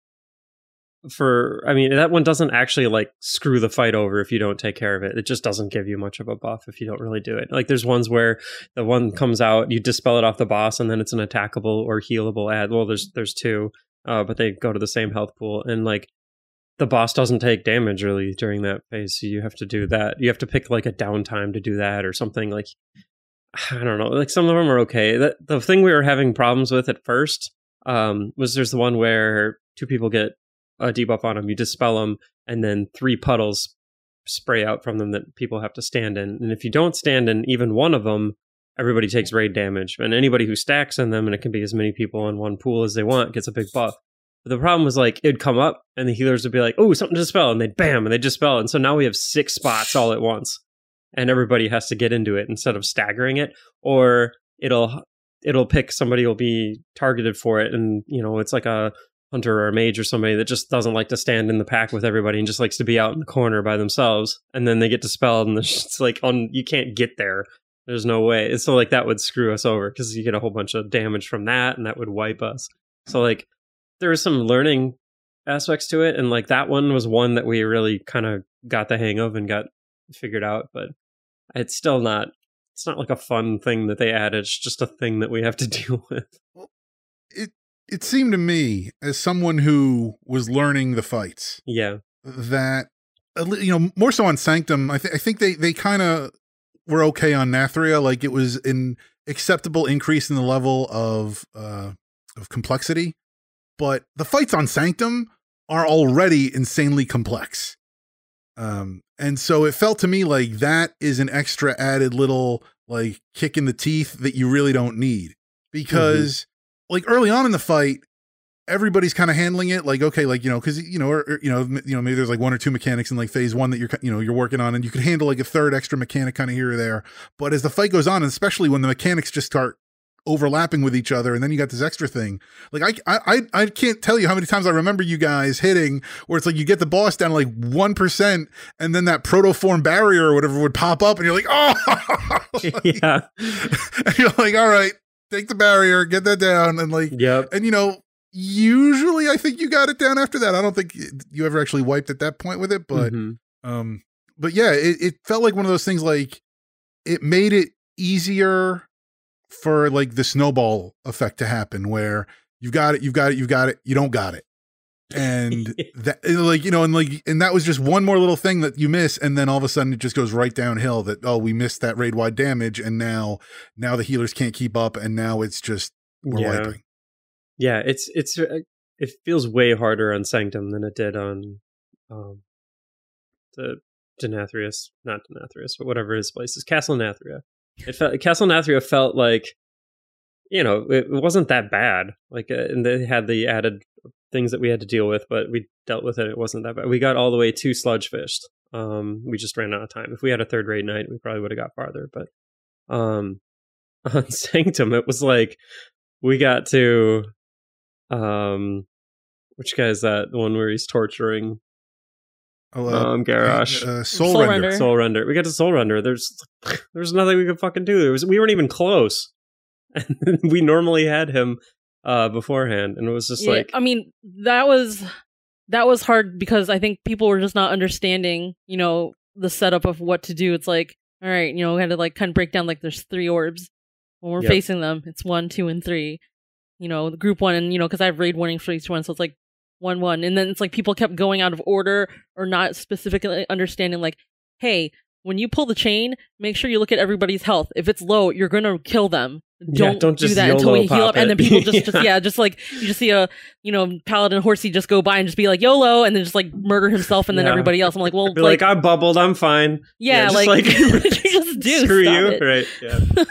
Speaker 4: for I mean that one doesn't actually like screw the fight over if you don't take care of it. It just doesn't give you much of a buff if you don't really do it. Like there's ones where the one comes out, you dispel it off the boss, and then it's an attackable or healable ad. Well, there's there's two, uh, but they go to the same health pool, and like the boss doesn't take damage really during that phase. So you have to do that. You have to pick like a downtime to do that or something like I don't know. Like some of them are okay. The, the thing we were having problems with at first um, was there's the one where two people get a debuff on them, you dispel them, and then three puddles spray out from them that people have to stand in. And if you don't stand in even one of them, everybody takes raid damage. And anybody who stacks in them, and it can be as many people in one pool as they want, gets a big buff. But the problem was like it'd come up and the healers would be like, "Oh, something to dispel," and they'd bam, and they dispel. And so now we have six spots all at once, and everybody has to get into it instead of staggering it, or it'll it'll pick somebody will be targeted for it, and you know it's like a hunter or a mage or somebody that just doesn't like to stand in the pack with everybody and just likes to be out in the corner by themselves, and then they get dispelled, and it's like on you can't get there. There's no way. And so like that would screw us over because you get a whole bunch of damage from that, and that would wipe us. So like there was some learning aspects to it and like that one was one that we really kind of got the hang of and got figured out but it's still not it's not like a fun thing that they added it's just a thing that we have to deal with
Speaker 1: It seemed to me as someone who was learning the fights
Speaker 4: yeah
Speaker 1: that you know more so on Sanctum. I, th- I think they they kind of were okay on Nathria. Like it was an acceptable increase in the level of uh of complexity, but the fights on Sanctum are already insanely complex. Um, and so it felt to me like that is an extra added little like kick in the teeth that you really don't need because like early on in the fight everybody's kind of handling it like okay like you know because you know or, or, you know you know maybe there's like one or two mechanics in like phase one that you're you know you're working on and you can handle like a third extra mechanic kind of here or there. But as the fight goes on especially when the mechanics just start overlapping with each other and then you got this extra thing like I, I i can't tell you how many times i remember you guys hitting where it's like you get the boss down like 1% and then that protoform barrier or whatever would pop up and you're like oh!
Speaker 4: Yeah.
Speaker 1: And you're like all right take the barrier get that down and like
Speaker 4: yep.
Speaker 1: and you know usually i think you got it down after that. I don't think you ever actually wiped at that point with it but
Speaker 4: Mhm.
Speaker 1: um but yeah it, it felt like one of those things like it made it easier for like the snowball effect to happen where you've got it you've got it you've got it you don't got it and that like you know and like and that was just one more little thing that you miss and then all of a sudden it just goes right downhill that oh we missed that raid wide damage and now now the healers can't keep up and now it's just we're
Speaker 4: yeah.
Speaker 1: wiping.
Speaker 4: Yeah it's it's uh, it feels way harder on sanctum than it did on um the denathrius not denathrius but whatever his place is castle nathria. It felt castle nathria felt like you know it, it wasn't that bad like uh, and they had the added things that we had to deal with but we dealt with it it wasn't that bad. We got all the way to Sludgefist um we just ran out of time. If we had a third rate night we probably would have got farther but um on sanctum it was like we got to um which guy is that? The one where he's torturing
Speaker 1: oh,
Speaker 4: um Garrosh
Speaker 1: uh, soul,
Speaker 2: Soulrender.
Speaker 1: Render.
Speaker 4: Soulrender. We got to Soulrender. There's there's nothing we could fucking do. There was we weren't even close. And we normally had him uh beforehand and it was just
Speaker 2: Yeah,
Speaker 4: like
Speaker 2: I mean, that was that was hard because I think people were just not understanding, you know, the setup of what to do. It's like, all right, you know, we had to like kind of break down like there's three orbs when we're
Speaker 4: Yep.
Speaker 2: facing them. It's one, two, and three. You know, the group one, and you know, because I have raid warnings for each one, so it's like one, one, and then it's like people kept going out of order or not specifically understanding. Like, hey, when you pull the chain, make sure you look at everybody's health. If it's low, you're gonna kill them.
Speaker 4: Yeah,
Speaker 2: Don't,
Speaker 4: don't
Speaker 2: do that until we heal up, and then people just, just
Speaker 4: Yeah.
Speaker 2: yeah, just like you just see a you know paladin horsey just go by and just be like YOLO, and then just like murder himself, and then
Speaker 4: Yeah.
Speaker 2: everybody else. I'm like, well,
Speaker 4: be like, I bubbled, I'm fine.
Speaker 2: yeah,
Speaker 4: just
Speaker 2: like,
Speaker 4: like-
Speaker 2: you just do?
Speaker 4: Screw you.
Speaker 2: it.
Speaker 4: Right. Yeah.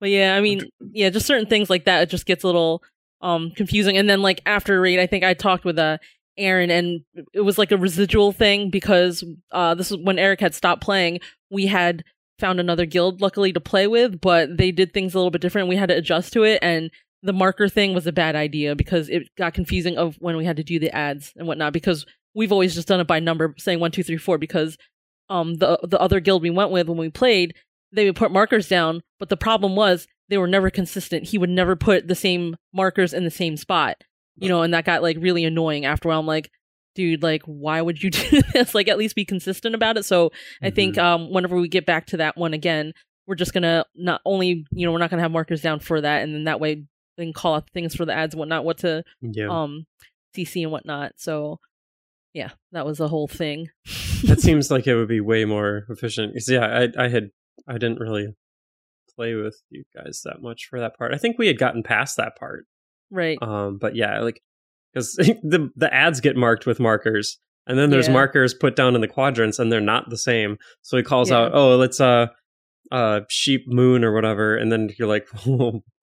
Speaker 2: But yeah, I mean, yeah, just certain things like that. It just gets a little um confusing. And then like after raid, I think I talked with uh Aaron, and it was like a residual thing because uh this is when Eric had stopped playing. We had found another guild, luckily, to play with, but they did things a little bit different. We had to adjust to it, and the marker thing was a bad idea because it got confusing of when we had to do the ads and whatnot. Because we've always just done it by number, saying one, two, three, four. Because um the the other guild we went with when we played, they would put markers down, but the problem was they were never consistent. He would never put the same markers in the same spot, you know, and that got like really annoying after a while. I'm like, dude, like, why would you do this? Like, at least be consistent about it. So I think um, whenever we get back to that one again, we're just gonna not only, you know, we're not gonna have markers down for that, and then that way then call out things for the ads and whatnot, what to
Speaker 4: Yeah.
Speaker 2: um CC and whatnot. So yeah, that was the whole thing.
Speaker 4: that seems like it would be way more efficient. 'Cause, yeah, I I had I didn't really play with you guys that much for that part. I think we had gotten past that part.
Speaker 2: right.
Speaker 4: Um, but yeah, like because the the ads get marked with markers, and then there's
Speaker 2: Yeah.
Speaker 4: markers put down in the quadrants, and they're not the same. So he calls
Speaker 2: Yeah.
Speaker 4: out, "Oh, let's uh." Uh, sheep moon or whatever, and then you're like,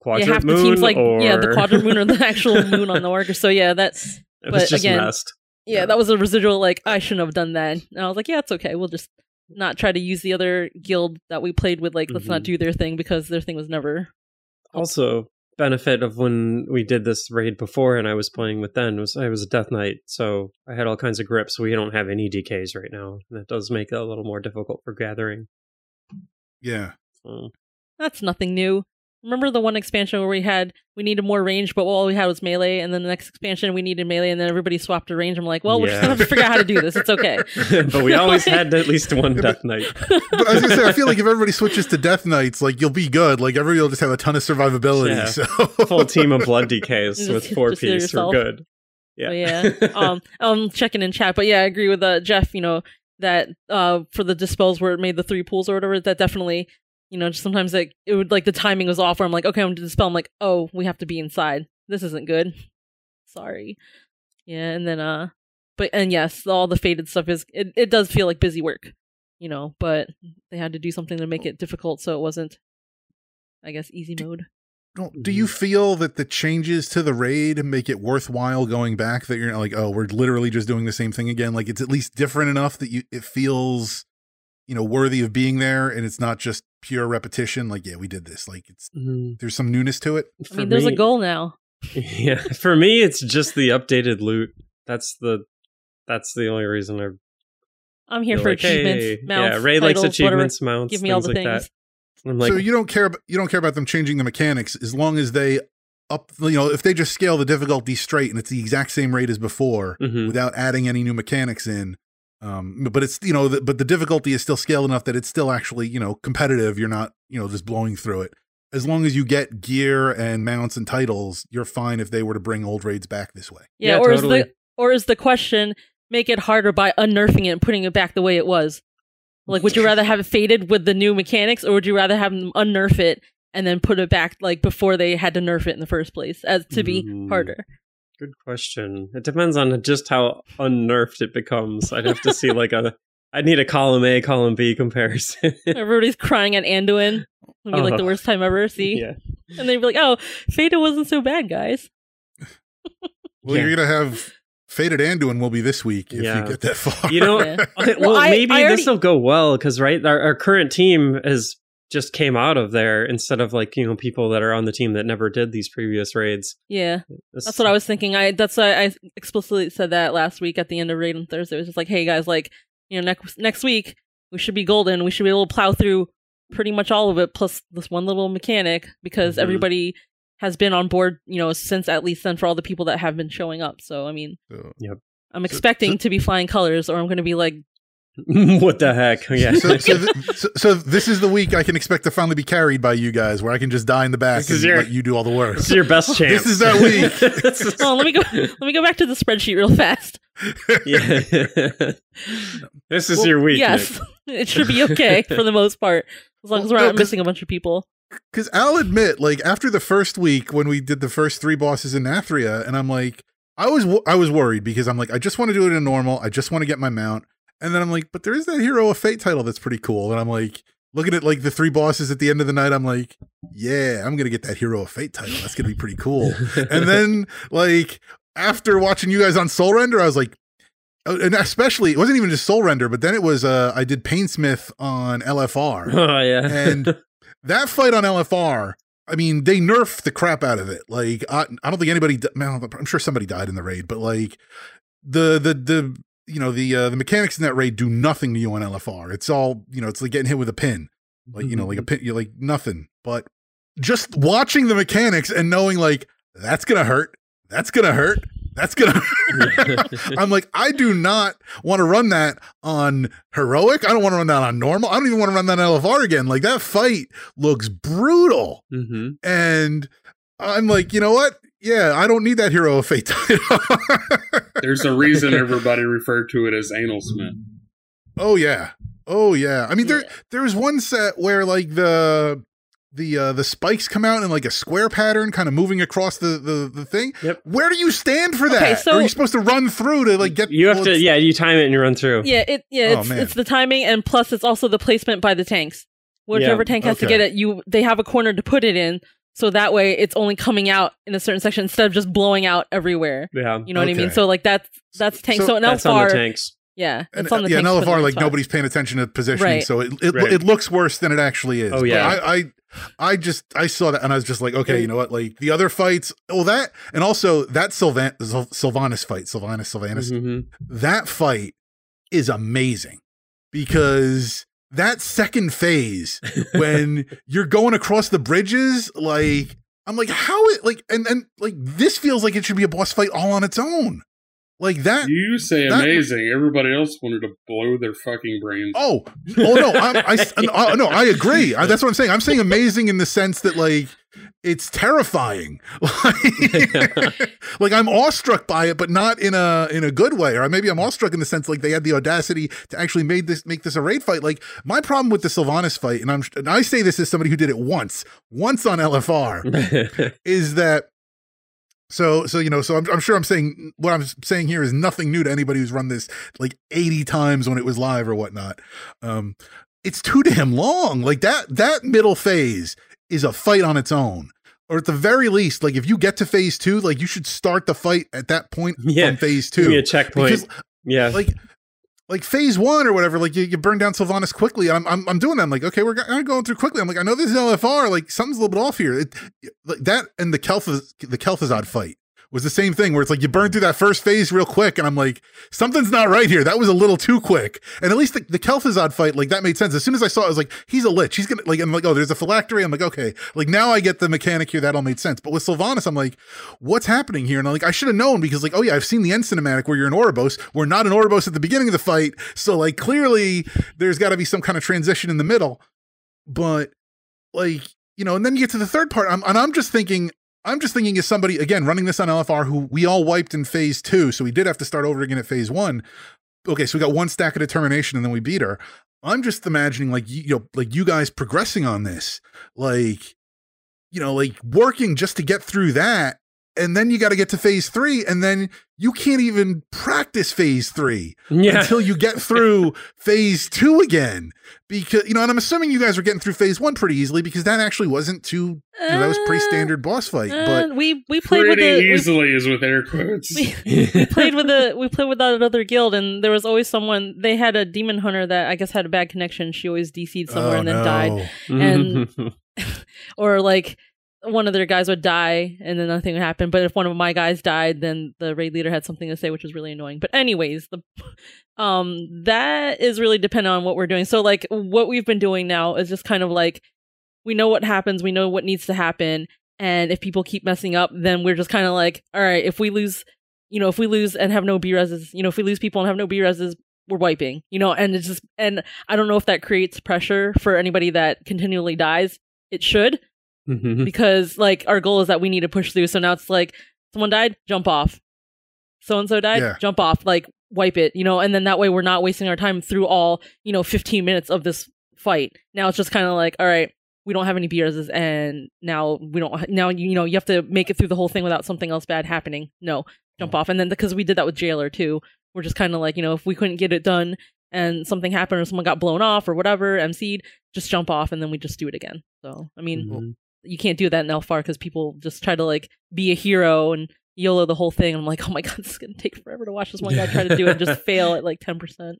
Speaker 4: quadrant
Speaker 2: yeah, half
Speaker 4: moon,
Speaker 2: the team's like
Speaker 4: or
Speaker 2: yeah, the quadrant moon or the actual moon on the marker. So yeah, that's
Speaker 4: it was
Speaker 2: but
Speaker 4: just
Speaker 2: again,
Speaker 4: messed.
Speaker 2: yeah,
Speaker 4: Yeah.
Speaker 2: that was a residual like I shouldn't have done that. And I was like, yeah, it's okay. We'll just not try to use the other guild that we played with. Like, let's not
Speaker 4: Mhm.
Speaker 2: do their thing because their thing was never.
Speaker 4: also benefit of when we did this raid before and I was playing with then was I was a death knight, so I had all kinds of grips. We don't have any DKs right now. and That does make it a little more difficult for gathering.
Speaker 1: Yeah.
Speaker 4: So,
Speaker 2: That's nothing new. Remember the one expansion where we had we needed more range, but all we had was melee, and then the next expansion we needed melee, and then everybody swapped to range. I'm like, well, we're just gonna have to figure out how to do this. It's okay.
Speaker 4: but we always had at least one death knight.
Speaker 1: But I was gonna say, I feel like if everybody switches to Death Knights, like you'll be good. Like everybody will just have a ton of survivability.
Speaker 4: Yeah.
Speaker 1: So
Speaker 4: Full team of blood DKs with four
Speaker 2: just
Speaker 4: piece. We're good. Yeah.
Speaker 2: Yeah. um, I'm checking in chat, but yeah, I agree with uh, Jeff. You know that uh, for the dispels where it made the three pools or whatever, that definitely, you know, just sometimes like it would like the timing was off. Where I'm like, okay, I'm gonna dispel. I'm like, oh, we have to be inside. This isn't good. Sorry. Yeah, and then uh, but and yes, all the fated stuff is it. It does feel like busy work, you know, but they had to do something to make it difficult, so it wasn't. I guess easy mode.
Speaker 1: Don't- do you feel that the changes to the raid make it worthwhile going back? That you're not like, oh, we're literally just doing the same thing again. Like it's at least different enough that you it feels, you know, worthy of being there, and it's not just pure repetition. Like, yeah, we did this. Like it's
Speaker 4: Mhm.
Speaker 1: there's some newness to it.
Speaker 2: I mean, there's a goal now.
Speaker 4: Yeah, for me, it's just the updated loot. That's the that's the only reason I
Speaker 2: I'm here
Speaker 4: feel
Speaker 2: for
Speaker 4: like,
Speaker 2: achievements,
Speaker 4: hey,
Speaker 2: mounts,
Speaker 4: yeah, Rei likes
Speaker 2: titles, whatever.
Speaker 4: achievements, mounts.
Speaker 2: Give me all the
Speaker 4: things like
Speaker 2: things.
Speaker 4: that. I'm like,
Speaker 1: so you don't care. ab- You don't care about them changing the mechanics as long as they up. You know, if they just scale the difficulty straight and it's the exact same rate as before,
Speaker 4: mhm.
Speaker 1: without adding any new mechanics in. Um, but it's you know, the, but the difficulty is still scaled enough that it's still actually you know competitive. You're not you know just blowing through it. As long as you get gear and mounts and titles, you're fine if they were to bring old raids back this way.
Speaker 2: Yeah,
Speaker 4: Yeah,
Speaker 2: or
Speaker 4: totally.
Speaker 2: is the or is the question make it harder by unnerfing it and putting it back the way it was? Like, would you rather have it fated with the new mechanics, or would you rather have them unnerf it and then put it back like before they had to nerf it in the first place, as to be
Speaker 4: Mm.
Speaker 2: harder?
Speaker 4: Good question. It depends on just how unnerfed it becomes. I'd have to see like a. I'd need a column A, column B comparison.
Speaker 2: Everybody's crying at Anduin. It'd be like the
Speaker 4: Oh.
Speaker 2: worst time ever. See,
Speaker 4: yeah.
Speaker 2: and they'd be like, "Oh, fated wasn't so bad, guys."
Speaker 1: Well,
Speaker 4: Yeah.
Speaker 1: you're gonna have Fated Anduin will be this week if
Speaker 4: Yeah.
Speaker 1: you get that far.
Speaker 4: You know,
Speaker 2: Yeah.
Speaker 4: Okay,
Speaker 2: Well,
Speaker 4: well,
Speaker 2: I-
Speaker 4: maybe
Speaker 2: I already-
Speaker 4: this will go well because right, our, our current team has just came out of there instead of like you know people that are on the team that never did these previous raids.
Speaker 2: Yeah,
Speaker 4: This-
Speaker 2: That's what I was thinking. I that's why I explicitly said that last week at the end of raid on Thursday. It was just like, hey guys, like you know, next next week we should be golden. We should be able to plow through pretty much all of it, plus this one little mechanic, because
Speaker 4: Mhm.
Speaker 2: everybody has been on board, you know, since at least then for all the people that have been showing up. So I mean,
Speaker 1: So-
Speaker 2: I'm
Speaker 1: So-
Speaker 2: expecting
Speaker 1: so-
Speaker 2: to be flying colors, or I'm going to be like,
Speaker 4: what the heck? Yeah.
Speaker 1: So, so, th- so, so this is the week I can expect to finally be carried by you guys, where I can just die in the back
Speaker 4: This
Speaker 1: and
Speaker 4: your-
Speaker 1: let you do all the work.
Speaker 4: This is your best chance.
Speaker 1: This is that week.
Speaker 4: Is-
Speaker 2: oh, let me go, let me go back to the spreadsheet real fast.
Speaker 4: yeah. this is
Speaker 1: Well,
Speaker 4: your week.
Speaker 2: yes, it should be okay for the most part, as long as we're
Speaker 1: Well, no,
Speaker 2: not
Speaker 1: 'cause-
Speaker 2: missing a bunch of people.
Speaker 1: Because I'll admit, like after the first week when we did the first three bosses in Nathria, and I'm like, I was I was worried because I'm like, I just want to do it in normal. I just want to get my mount, and then I'm like, but there is that Hero of Fate title that's pretty cool, and I'm like, looking at like the three bosses at the end of the night, I'm like, yeah, I'm gonna get that Hero of Fate title. That's gonna be pretty cool. and then like after watching you guys on Soulrender, I was like. oh, And especially, it wasn't even just Soulrender, but then it was uh I did Painsmith on LFR,
Speaker 4: oh yeah.
Speaker 1: and that fight on LFR, I mean, they nerfed the crap out of it. Like, I, I don't think anybody. I'm sure somebody died in the raid, but like the the the you know the uh, the mechanics in that raid do nothing to you on LFR. It's all you know. It's like getting hit with a pin, like you know, like a pin. You're like nothing. But just watching the mechanics and knowing like that's gonna hurt. That's gonna hurt. That's gonna. I'm like, I do not want to run that on heroic. I don't want to run that on normal. I don't even want to run that on LFR again. Like that fight looks brutal,
Speaker 4: hmm
Speaker 1: and I'm like, you know what? Yeah, I don't need that hero of fate title.
Speaker 3: There's a reason everybody referred to it as anal smith.
Speaker 1: oh yeah, oh yeah. I mean, there
Speaker 2: Yeah.
Speaker 1: there was one set where like the the uh the spikes come out in like a square pattern, kind of moving across the the the thing.
Speaker 4: Yep.
Speaker 1: Where do you stand for that?
Speaker 2: Okay,
Speaker 1: Or
Speaker 2: so-
Speaker 1: are you supposed to run through to like get?
Speaker 4: You have
Speaker 1: well,
Speaker 4: to, yeah. You time it and you run through.
Speaker 2: Yeah, it yeah,
Speaker 1: Oh,
Speaker 2: it's
Speaker 1: man.
Speaker 2: it's the timing and plus it's also the placement by the tanks. Whichever tank has to get it, you they have a corner to put it in, so that way it's only coming out in a certain section instead of just blowing out everywhere.
Speaker 4: Yeah.
Speaker 2: You know what I mean? So like that's that's tank.
Speaker 1: So
Speaker 2: So, in
Speaker 4: That's on the
Speaker 2: LFR,
Speaker 4: tanks.
Speaker 2: yeah,
Speaker 1: And,
Speaker 2: it's on the
Speaker 1: yeah, in
Speaker 2: tanks for the
Speaker 1: LFR, like nobody's paying attention to positioning,
Speaker 4: Right.
Speaker 1: so it it,
Speaker 4: Right.
Speaker 1: it looks worse than it actually is.
Speaker 4: Oh,
Speaker 1: But
Speaker 4: yeah.
Speaker 1: I, I I just I saw that and I was just like, okay, you know what? Like the other fights, well that and also that Sylvan Syl- Sylvanas fight, Sylvanas Sylvanas,
Speaker 4: Mhm.
Speaker 1: that fight is amazing because that second phase when you're going across the bridges, like I'm like, how it like and and like this feels like it should be a boss fight all on its own. Like that
Speaker 3: You say
Speaker 1: That-
Speaker 3: amazing. Everybody else wanted to blow their fucking brains.
Speaker 1: Oh, oh no, I, I, I- no, I agree. I, that's what I'm saying. I'm saying amazing in the sense that like it's terrifying. Like, like I'm awestruck by it, but not in a in a good way. Or maybe I'm awestruck in the sense like they had the audacity to actually made this make this a raid fight. Like my problem with the Sylvanas fight, and I'm and I say this as somebody who did it once, once on LFR, is that so so you know so I'm, I'm sure i'm saying what i'm saying here is nothing new to anybody who's run this like 80 times when it was live or whatnot um it's too damn long like that that middle phase is a fight on its own or at the very least like if you get to phase two like you should start the fight at that point
Speaker 4: Yeah.
Speaker 1: from phase
Speaker 4: Give me
Speaker 1: two
Speaker 4: a checkpoint.
Speaker 1: because
Speaker 4: yeah.
Speaker 1: like like phase one or whatever, like you, you burn down Sylvanas quickly. I'm, I'm I'm doing that. I'm like, okay, we're I'm going through quickly. I'm like, I know this is LFR. Like something's a little bit off here. It, like that and the Kel'Thuz the Kel'Thuzad fight was the same thing where it's like you burn through that first phase real quick, and I'm like, something's not right here. That was a little too quick. And at least the, the fight, like that made sense. As soon as I saw it, I was like, he's a lich. He's gonna like I'm like, oh, there's a phylactery. I'm like, okay, like now I get the mechanic here. That all made sense. But with Sylvanas, I'm like, what's happening here? And I'm like, I should have known because like, oh yeah, I've seen the end cinematic where you're an Oribos. We're not an Oribos at the beginning of the fight, so like clearly there's got to be some kind of transition in the middle. But like you know, and then you get to the third part, I'm, and I'm just thinking, I'm just thinking as somebody again running this on LFR who we all wiped in phase two, so we did have to start over again at phase one. Okay, so we got one stack of determination, and then we beat her. I'm just imagining like you, you know, like you guys progressing on this, like you know, like working just to get through that. And then you got to get to phase three, and then you can't even practice phase three
Speaker 4: yeah.
Speaker 1: until you get through phase two again. Because, you know, and I'm assuming you guys were getting through phase one pretty easily because that actually wasn't too, you know, that was pretty standard boss fight.
Speaker 2: Uh,
Speaker 1: But
Speaker 2: we we played with
Speaker 3: Pretty
Speaker 2: the we,
Speaker 3: easily is with air quotes.
Speaker 2: we, we played with the we played with that other guild, and there was always someone. They had a demon hunter that I guess had a bad connection. She always DC'd somewhere
Speaker 1: Oh,
Speaker 2: and then
Speaker 1: no.
Speaker 2: died, and- or like one of their guys would die and then nothing would happen. But if one of my guys died, then the raid leader had something to say, which was really annoying. But anyways, the um that is really dependent on what we're doing. So like what we've been doing now is just kind of like we know what happens, we know what needs to happen, And if people keep messing up, then we're just kind of like, all right, if we lose, you know, if we lose and have no B reses, you know, if we lose people and have no B reses, we're wiping, you know, and it's just, and I don't know if that creates pressure for anybody that continually dies. It should,
Speaker 4: Mhm.
Speaker 2: because like our goal is that we need to push through. So now it's like someone died, jump off. So and so died,
Speaker 1: Yeah.
Speaker 2: jump off, like wipe it, you know, and then that way we're not wasting our time through all, you know, 15 minutes of this fight. Now it's just kind of like, all right, we don't have any beers and now we don't now you know, you have to make it through the whole thing without something else bad happening. No, jump off. And then because we did that with Jailer too, we're just kind of like, you know, if we couldn't get it done and something happened or someone got blown off or whatever, MC'd, just jump off and then we just do it again. So, I mean,
Speaker 4: Mhm.
Speaker 2: You can't do that in LFR because people just try to like be a hero and YOLO the whole thing. I'm like, oh my god, this is gonna take forever to watch this one guy try to do it and just fail at like ten percent.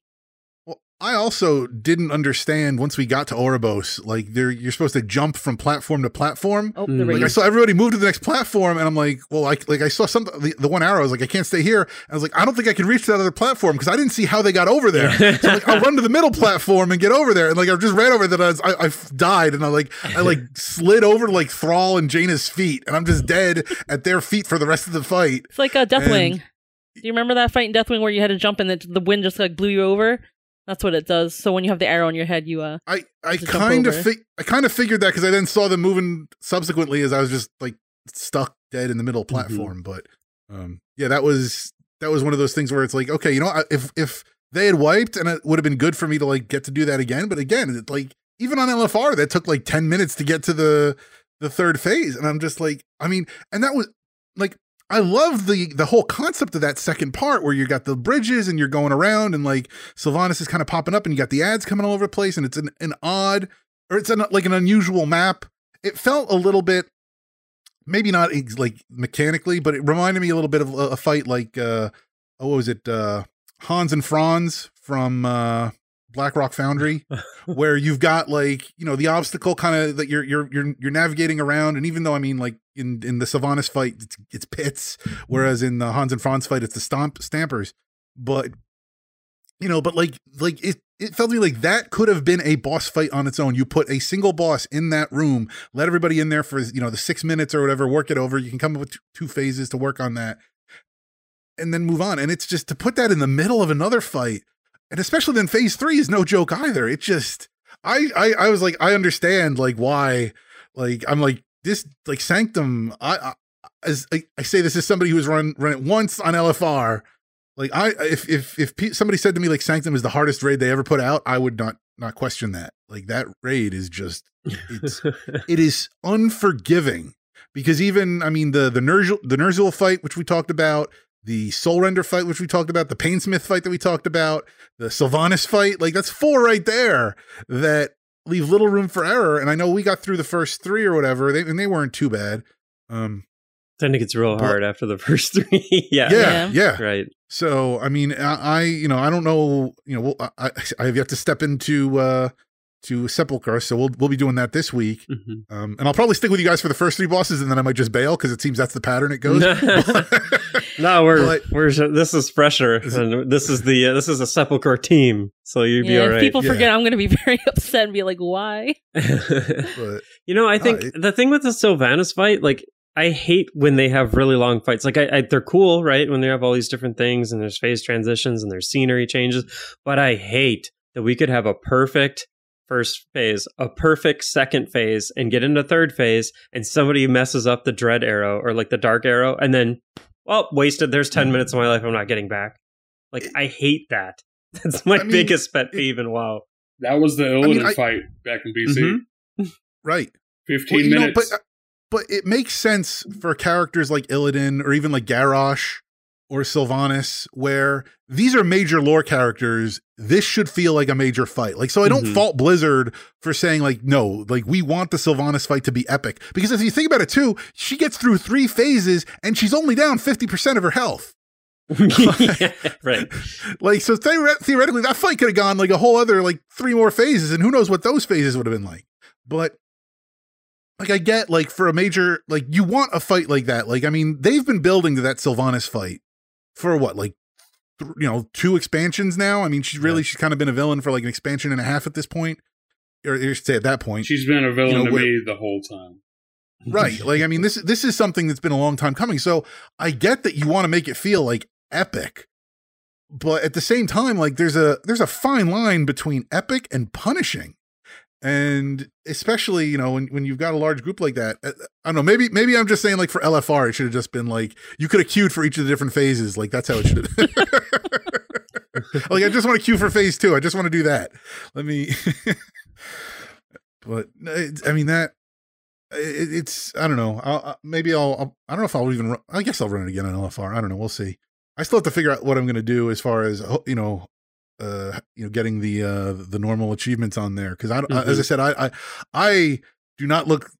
Speaker 1: Well, I also didn't understand once we got to Oribos, like there you're supposed to jump from platform to platform.
Speaker 2: Oh,
Speaker 4: Mm.
Speaker 2: the
Speaker 4: Like,
Speaker 1: Like I saw everybody move to the next platform, and I'm like, well, I like I saw something. The, the one arrow, I was like, I can't stay here. I was like, I don't think I can reach that other platform because I didn't see how they got over there. So like, I'll run to the middle platform and get over there. And like I just ran over that. I, was, I, I f- died, and I like I like slid over to like Thrall and Jaina's feet, and I'm just dead at their feet for the rest of the fight.
Speaker 2: It's like a Deathwing.
Speaker 1: And-
Speaker 2: Do you remember that fight in Deathwing where you had to jump and the, the wind just like blew you over? That's what it does. So when you have the arrow on your head, you uh
Speaker 1: I I kind of
Speaker 2: over.
Speaker 1: fi- I kind of figured that because I then saw them moving subsequently as I was just like stuck dead in the middle platform. But um, yeah, that was that was one of those things where it's like, okay, you know, I- if if they had wiped and it would have been good for me to like get to do that again. But again, it, like even on LFR, that took like ten minutes to get to the the third phase, and I'm just like, I mean, and that was like. I love the the whole concept of that second part where you got the bridges and you're going around and like Sylvanas is kind of popping up and you got the ads coming all over the place and it's an, an odd or it's an, like an unusual map. It felt a little bit, maybe not like mechanically, but it reminded me a little bit of a, a fight like, uh, oh, what was it? Uh, Hans and Franz from uh, Blackrock Foundry, where you've got like you know the obstacle kind of that you're you're you're you're navigating around, and even though I mean like in in the Sylvanas fight it's, it's pits, mm-hmm. whereas in the Hans and Franz fight it's the stomp stampers, but you know, but like like it it felt to me like that could have been a boss fight on its own. You put a single boss in that room, let everybody in there for you know the six minutes or whatever, work it over. You can come up with two phases to work on that, and then move on. And it's just to put that in the middle of another fight, and especially then phase three is no joke either. It just I I I was like I understand like why like I'm like this like Sanctum. I, I as I, I say this is somebody who's run run it once on LFR. Like I, if if if somebody said to me like Sanctum is the hardest raid they ever put out, I would not not question that. Like that raid is just it's it is unforgiving because even I mean the the Ner'zhul the Ner'zhul fight which we talked about, the Soulrender fight which we talked about, the Painsmith fight that we talked about, the Sylvanas fight, like that's four right there that leave little room for error. And I know we got through the first three or whatever, they, and they weren't too bad. Um,
Speaker 4: then it gets real
Speaker 1: But-
Speaker 4: hard after the first three. yeah.
Speaker 1: yeah,
Speaker 2: Yeah.
Speaker 1: yeah,
Speaker 4: Right.
Speaker 1: So I mean, I, I you know I don't know you know we'll, I I have yet to step into uh to Sepulchre, so we'll we'll be doing that this week.
Speaker 4: Mhm.
Speaker 1: Um, and I'll probably stick with you guys for the first three bosses, and then I might just bail because it seems that's the pattern it goes.
Speaker 4: No, we're
Speaker 1: But-
Speaker 4: we're this is fresher, and this is the uh, this is a sepulcher team, so you'd be
Speaker 2: yeah,
Speaker 4: all
Speaker 2: if
Speaker 4: right.
Speaker 2: people
Speaker 1: Yeah.
Speaker 2: forget, I'm gonna be very upset and be like, why?
Speaker 1: but
Speaker 4: you know, I think
Speaker 1: it-
Speaker 4: the thing with the Sylvanas fight, like I hate when they have really long fights. Like I, I, they're cool, right? When they have all these different things and there's phase transitions and there's scenery changes, but I hate that we could have a perfect first phase, a perfect second phase, and get into third phase, and somebody messes up the dread arrow or like the dark arrow, and then well, wasted. There's ten minutes of my life I'm not getting back. Like I hate that. That's my
Speaker 1: I mean,
Speaker 4: biggest pet peeve in WoW.
Speaker 3: That was the Illidan
Speaker 1: mean, I-
Speaker 3: fight back in BC.
Speaker 4: Mhm.
Speaker 1: right,
Speaker 3: 15
Speaker 1: Well, you know,
Speaker 3: minutes.
Speaker 1: but uh, but it makes sense for characters like Illidan or even like Garrosh or Sylvanas, where these are major lore characters. This should feel like a major fight. Like, so I don't
Speaker 4: Mhm.
Speaker 1: fault Blizzard for saying like, no, like we want the Sylvanas fight to be epic because if you think about it too, she gets through three phases and she's only down fifty percent of her health.
Speaker 4: Yeah, right.
Speaker 1: Like, so theoret- theoretically, that fight could have gone like a whole other like three more phases, and who knows what those phases would have been like. But like, I get like for a major like you want a fight like that. Like, I mean, they've been building to that Sylvanas fight for what like th- you know two expansions now. I mean, she's really
Speaker 4: Yeah.
Speaker 1: she's kind of been a villain for like an expansion and a half at this point, or should say at that point.
Speaker 3: She's been a villain
Speaker 1: You know,
Speaker 3: to
Speaker 1: where-
Speaker 3: me the whole time.
Speaker 1: right. Like, I mean, this this is something that's been a long time coming. So I get that you want to make it feel like epic, but at the same time, like there's a there's a fine line between epic and punishing. And especially, you know, when, when you've got a large group like that, uh, I don't know, maybe maybe I'm just saying like for LFR, it should have just been like you could have queued for each of the different phases. Like that's how it should have like I just want to queue for phase two. I just want to do that. Let me but I mean that it, it's I don't know. I'll, maybe I'll, I'll I don't know if I'll even run, I guess I'll run it again on LFR. I don't know. We'll see. I still have to figure out what I'm going to do as far as you know, uh, you know, getting the uh the normal achievements on there because I, mm-hmm. as I said, I I I do not look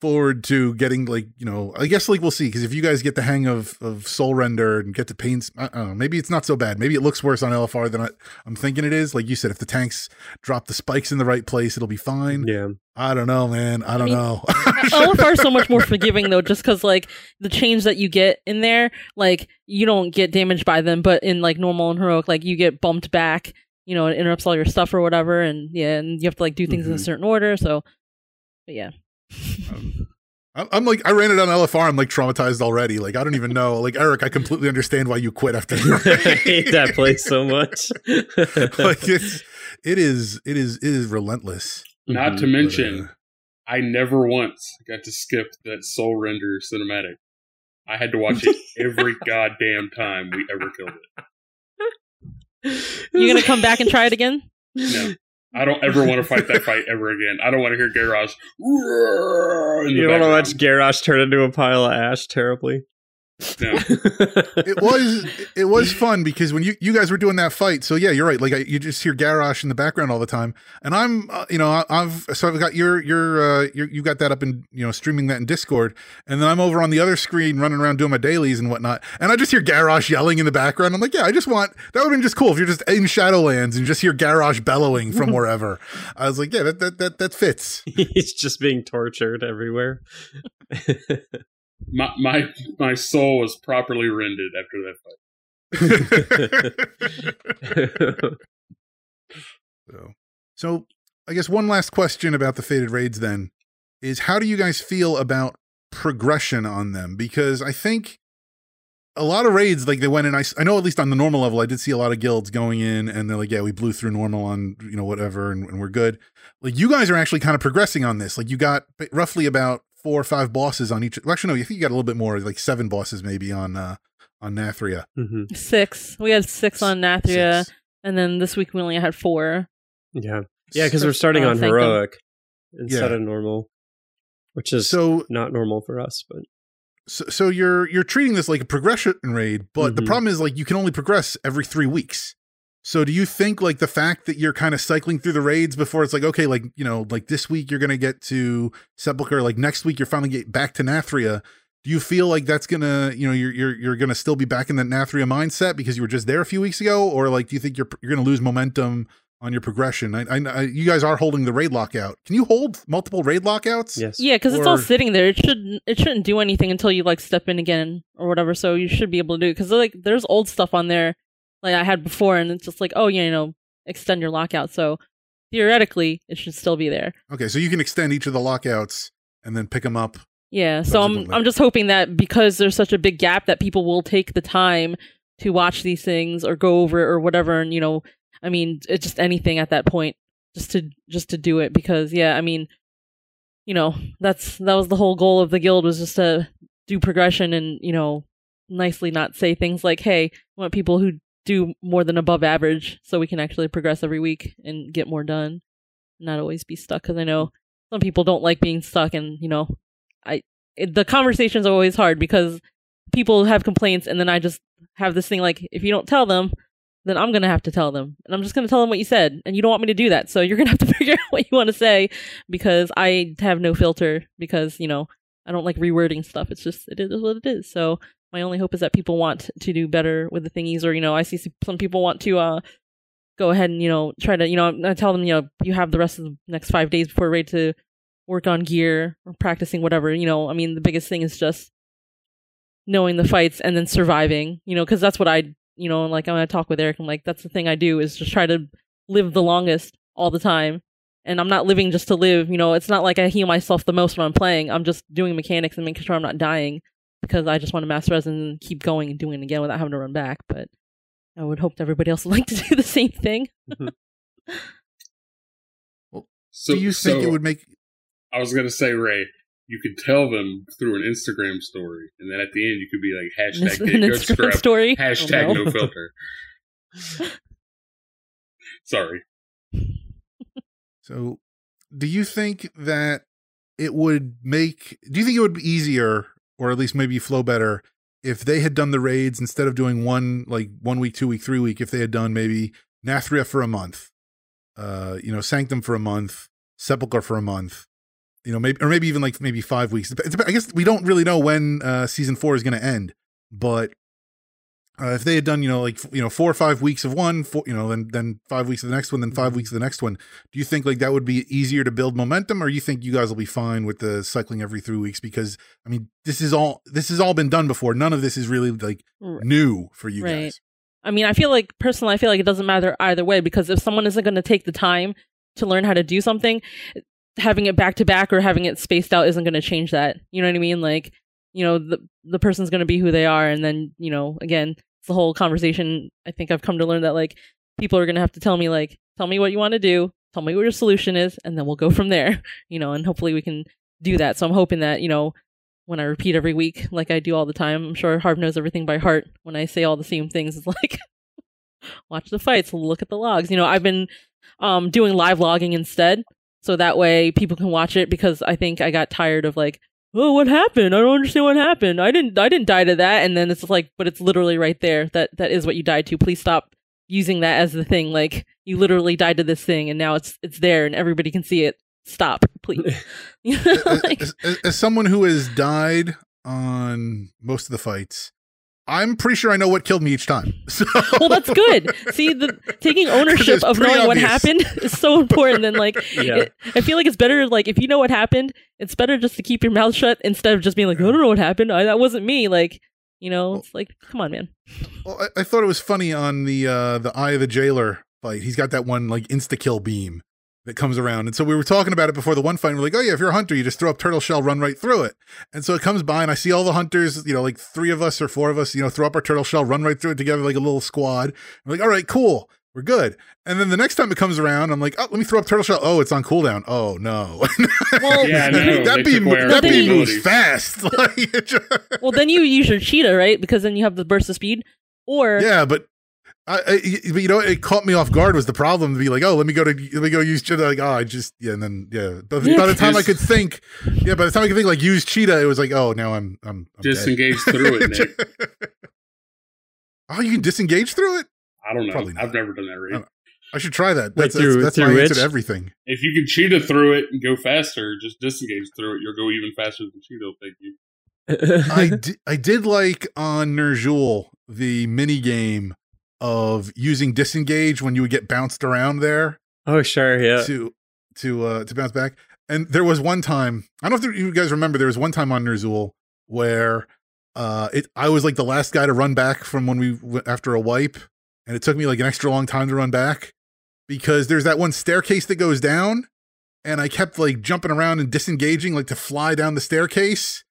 Speaker 1: forward to getting like you know i guess like we'll see because if you guys get the hang of of Soulrender and get to pains i don't know maybe it's not so bad. Maybe it looks worse on lfr than I, i'm thinking it is. Like you said if the tanks drop the spikes in the right place it'll be fine.
Speaker 4: Yeah.
Speaker 1: I don't know man. I don't I mean, know.
Speaker 2: Lfr is so much more forgiving though just because like the change that you get in there like you don't get damaged by them but in like normal and heroic like you get bumped back you know it interrupts all your stuff or whatever and yeah and you have to like do things mm-hmm. in a mm-hmm. certain order so but yeah
Speaker 1: um, I'm like, I ran it on LFR. I'm like traumatized already. Like, I don't even know. Like, Eric, I completely understand why you quit after.
Speaker 4: I hate that place so much.
Speaker 1: like, it's, it is, it is, it is relentless.
Speaker 3: Not mm-hmm. to mention, but, uh, I never once got to skip that Soulrender cinematic. I had to watch it every goddamn time we ever killed
Speaker 2: it. You gonna come back and try it again?
Speaker 3: No. I don't ever want to fight that fight ever again. I don't want to hear Garrosh.
Speaker 4: You don't want to watch Garrosh turn into a pile of ash terribly?
Speaker 3: No.
Speaker 1: it was it was fun because when you you guys were doing that fight, so yeah, you're right. Like I, you just hear Garrosh in the background all the time, and I'm uh, you know I, I've so I've got your your uh your, you got that up in you know streaming that in Discord, and then I'm over on the other screen running around doing my dailies and whatnot, and I just hear Garrosh yelling in the background. I'm like, yeah, I just want that would have been just cool if you're just in Shadowlands and just hear Garrosh bellowing from wherever. I was like, yeah, that that that, that fits.
Speaker 4: He's just being tortured everywhere
Speaker 3: my my my soul was properly rended after
Speaker 1: that fight. so, so I guess one last question about the Fated Raids then is how do you guys feel about progression on them? Because I think a lot of raids like they went in I, I know at least on the normal level i did see a lot of guilds going in and they're like yeah we blew through normal on you know whatever and, and we're good like you guys are actually kind of progressing on this like you got roughly about four or five bosses on each. Well, actually, no, you think you got a little bit more, like seven bosses maybe on uh on Nathria.
Speaker 4: Mm-hmm.
Speaker 2: Six. We had six on Nathria, six. and then this week we only had four.
Speaker 4: Yeah, yeah, because we're starting on heroic instead yeah. of normal, which is so not normal for us, but.
Speaker 1: So, so you're you're treating this like a progression raid, but mm-hmm. the problem is like you can only progress every three weeks. So do you think like the fact that you're kind of cycling through the raids before it's like okay like you know like this week you're gonna get to Sepulchre like next week you're finally get back to Nathria do you feel like that's gonna you know you're you're you're gonna still be back in that Nathria mindset because you were just there a few weeks ago? Or like do you think you're you're gonna lose momentum on your progression? I, I, I you guys are holding the raid lockout. Can you hold multiple raid lockouts?
Speaker 4: Yes.
Speaker 2: Yeah because it's all sitting there. It should it shouldn't do anything until you like step in again or whatever so you should be able to do it. Because like there's old stuff on there like I had before, and it's just like, oh, yeah, you know, extend your lockout. So theoretically, it should still be there.
Speaker 1: Okay, so you can extend each of the lockouts and then pick them up.
Speaker 2: Yeah, so I'm I'm just hoping that because there's such a big gap that people will take the time to watch these things or go over it or whatever, and you know, I mean, it's just anything at that point, just to just to do it because yeah, I mean, you know, that's that was the whole goal of the guild was just to do progression and you know nicely not say things like, hey, I want people who do more than above average so we can actually progress every week and get more done not always be stuck because i know some people don't like being stuck and you know i it, the conversations are always hard because people have complaints and then i just have this thing like if you don't tell them then i'm gonna have to tell them and i'm just gonna tell them what you said and you don't want me to do that so you're gonna have to figure out what you want to say because i have no filter because you know i don't like rewording stuff it's just it is what it is. So my only hope is that people want to do better with the thingies or you know i see some people want to uh go ahead and you know try to you know i tell them you know you have the rest of the next five days before ready to work on gear or practicing whatever you know i mean the biggest thing is just knowing the fights and then surviving you know because that's what i you know like i talk with eric i'm like that's the thing i do is just try to live the longest all the time and I'm not living just to live. You know, it's not like I heal myself the most when I'm playing. I'm just doing mechanics and making sure I'm not dying because I just want to master res and keep going and doing it again without having to run back. But I would hope that everybody else would like to do the same thing. Mm-hmm.
Speaker 3: So,
Speaker 1: Do you think
Speaker 3: so
Speaker 1: it would make?
Speaker 3: I was gonna say, Rei, you could tell them through an Instagram story, and then at the end you could be like hashtag
Speaker 2: An
Speaker 3: get good
Speaker 2: Instagram
Speaker 3: scrub,
Speaker 2: story. Oh,
Speaker 3: hashtag
Speaker 2: no.
Speaker 3: no filter. Sorry.
Speaker 1: So, do you think that it would make? Do you think it would be easier, or at least maybe flow better, if they had done the raids instead of doing one like one week, two week, three week? If they had done maybe Nathria for a month, uh, you know, Sanctum for a month, Sepulchre for a month, you know, maybe or maybe even like maybe five weeks. I guess we don't really know when uh, season four is going to end, but uh, if they had done, you know, like you know, four or five weeks of one, four, you know, then then five weeks of the next one, then 5 weeks of the next one, do you think like that would be easier to build momentum, or you think you guys will be fine with the cycling every three weeks? Because I mean, this is all this has all been done before. None of this is really like new for you
Speaker 2: Right.
Speaker 1: guys.
Speaker 2: I mean, I feel like personally, I feel like it doesn't matter either way because if someone isn't going to take the time to learn how to do something, having it back to back or having it spaced out isn't going to change that. You know what I mean? Like, you know, the the person's going to be who they are, and then you know, again, the whole conversation. I think I've come to learn that like people are going to have to tell me like, tell me what you want to do, tell me what your solution is, and then we'll go from there. You know, and hopefully we can do that. So I'm hoping that you know when I repeat every week, like I do all the time. I'm sure Harv knows everything by heart. When I say all the same things, it's like watch the fights, look at the logs. You know, I've been um, doing live logging instead, so that way people can watch it because I think I got tired of like, oh, what happened? I don't understand what happened. I didn't, I didn't die to that. And then it's like, but it's literally right there. That that is what you died to. Please stop using that as the thing. Like you literally died to this thing, and now it's it's there, and everybody can see it. Stop, please. You know,
Speaker 1: as,
Speaker 2: like-
Speaker 1: as- as- as someone who has died on most of the fights, I'm pretty sure I know what killed me each time. So
Speaker 2: well that's good see the taking ownership of
Speaker 1: pretty
Speaker 2: knowing what happened is so important than like
Speaker 4: Yeah.
Speaker 2: it- i feel like it's better like if you know what happened it's better just to keep your mouth shut instead of just being like i don't know what happened I, that wasn't me like you know it's like come on man
Speaker 1: Well, I, I thought it was funny on the uh the Eye of the Jailer fight. He's got that one like insta kill beam that comes around, and so we were talking about it before the one fight. And we're like, oh yeah, if you're a hunter, you just throw up turtle shell, run right through it. And so it comes by, and I see all the hunters, you know, like three of us or four of us, you know, throw up our turtle shell, run right through it together like a little squad. We're like, all right, cool. We're good. And then the next time it comes around, I'm like, oh, let me throw up turtle shell. Oh, it's on cooldown. Oh no.
Speaker 2: well
Speaker 3: Yeah, I know.
Speaker 1: that
Speaker 3: They
Speaker 1: beam,
Speaker 3: took away our
Speaker 1: that beam moves
Speaker 3: abilities.
Speaker 1: fast. Like, it just-
Speaker 2: well then you use your cheetah right because then you have the burst of speed or
Speaker 1: Yeah, but I, I, but you know, it caught me off guard. Was the problem to be like, oh, let me go to, let me go use cheetah. Like, oh, I just, yeah, and then yeah. By, the- by the time I could think, yeah, by the time I could think like use cheetah, it was like, oh, now I'm, I'm, I'm dead.
Speaker 3: Through it, Nick.
Speaker 1: oh, you can disengage through it.
Speaker 3: I don't know.
Speaker 1: Probably not.
Speaker 3: I've never done that. Right?
Speaker 1: I should try that.
Speaker 4: Wait,
Speaker 1: That's
Speaker 4: through-
Speaker 1: that's, that's
Speaker 4: through
Speaker 1: my answer to everything.
Speaker 3: If you can cheetah through it and go faster, just disengage through it. You'll go even faster than cheetah. Thank you.
Speaker 1: I di- I did like on Ner'zhul the mini game of using disengage when you would get bounced around there.
Speaker 4: oh sure, yeah.
Speaker 1: to to uh to bounce back. And there was one time, I don't know if you guys remember, there was one time on Ner'zhul where uh it I was like the last guy to run back from when we went after a wipe, and it took me like an extra long time to run back because there's that one staircase that goes down, and I kept like jumping around and disengaging like to fly down the staircase.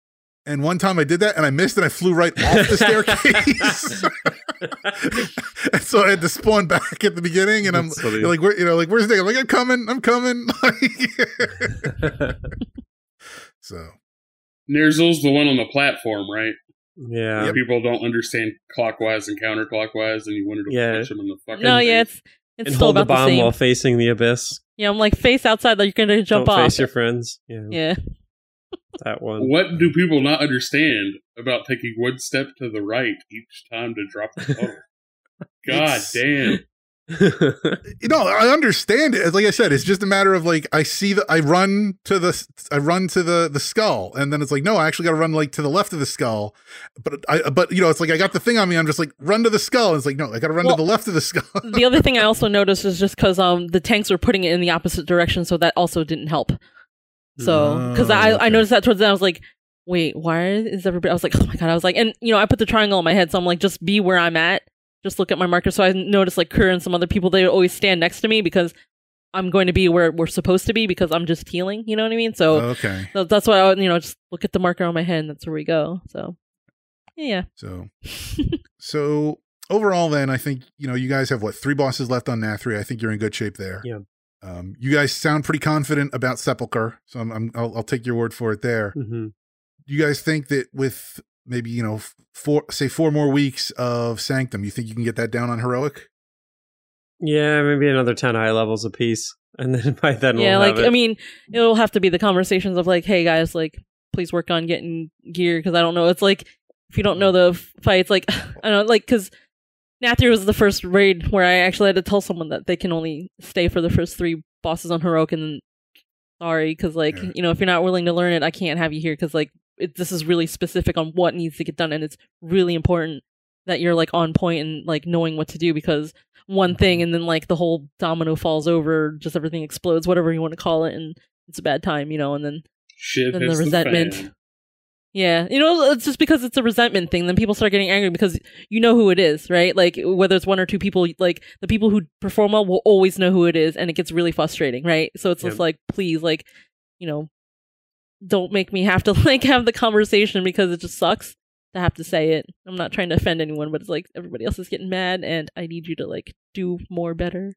Speaker 1: And one time I did that and I missed and I flew right off the staircase. and so I had to spawn back at the beginning and I'm
Speaker 4: funny.
Speaker 1: like, where, you know, like, where's Nick? I'm like, I'm coming, I'm coming. so,
Speaker 3: Ner'zhul's the one on the platform, right?
Speaker 4: yeah.
Speaker 3: Where People don't understand clockwise and counterclockwise, and you wanted to
Speaker 4: Yeah.
Speaker 3: punch them in the fucking.
Speaker 2: no yeah it's it's
Speaker 4: and
Speaker 2: still
Speaker 4: hold the
Speaker 2: about the,
Speaker 4: bomb
Speaker 2: same
Speaker 4: while facing the abyss.
Speaker 2: yeah i'm like face outside like you're gonna jump
Speaker 4: Don't
Speaker 2: off
Speaker 4: face your friends. Yeah,
Speaker 2: yeah
Speaker 4: that one.
Speaker 3: What do people not understand about taking one step to the right each time to drop the puddle? God
Speaker 1: It's-
Speaker 3: damn!
Speaker 1: you know, I understand it. Like I said, it's just a matter of like, I see the, I run to the, I run to the, the skull. And then it's like, no, I actually got to run like to the left of the skull. But I, but you know, it's like, I got the thing on me. I'm just like, run to the skull. And it's like, no, I got to run
Speaker 2: Well,
Speaker 1: to the left of the skull.
Speaker 2: the other thing i also noticed is just because um the tanks were putting it in the opposite direction so that also didn't help So, because
Speaker 1: Oh,
Speaker 2: I,
Speaker 1: okay.
Speaker 2: I noticed that towards the end, I was like, wait, why is everybody? I was like, oh my god, I was like, and you know, I put the triangle in my head, so I'm like, just be where I'm at, just look at my marker. So I noticed like Kerr and some other people, they always stand next to me because I'm going to be where we're supposed to be because I'm just healing. You know what I mean? So,
Speaker 1: okay.
Speaker 2: so that's why I would, you know just look at the marker on my head and that's where we go. So yeah.
Speaker 1: So, so overall, then I think you know you guys have what three bosses left on Nathria. I think you're in good shape there.
Speaker 4: Yeah.
Speaker 1: Um, you guys sound pretty confident about Sepulcher, so I'm, I'm I'll, I'll take your word for it there.
Speaker 4: hmm
Speaker 1: Do you guys think that with maybe you know four say four more weeks of Sanctum, you think you can get that down on heroic?
Speaker 4: Yeah, maybe another ten high levels a piece, and then by then
Speaker 2: yeah,
Speaker 4: we'll
Speaker 2: like
Speaker 4: have it.
Speaker 2: I mean, it'll have to be the conversations of like, hey guys, like please work on getting gear because I don't know. It's like if you don't know the f- fights, like I don't know, like because Nathir was the first raid where I actually had to tell someone that they can only stay for the first three bosses on heroic, and then sorry, because like
Speaker 1: Yeah.
Speaker 2: you know if you're not willing to learn it, I can't have you here because like it, this is really specific on what needs to get done, and it's really important that you're like on point and like knowing what to do because one thing and then like the whole domino falls over, just everything explodes, whatever you want to call it, and it's a bad time, you know, and then
Speaker 3: Shit
Speaker 2: Then the resentment.
Speaker 3: fan.
Speaker 2: Yeah, you know, it's just because it's a resentment thing. Then people start getting angry because you know who it is, right? Like whether it's one or two people, like the people who perform well will always know who it is, and it gets really frustrating, right? So it's just like, please, like, you know, don't make me have to like have the conversation because it just sucks to have to say it. I'm not trying to offend anyone, but it's like everybody else is getting mad, and I need you to like do more better.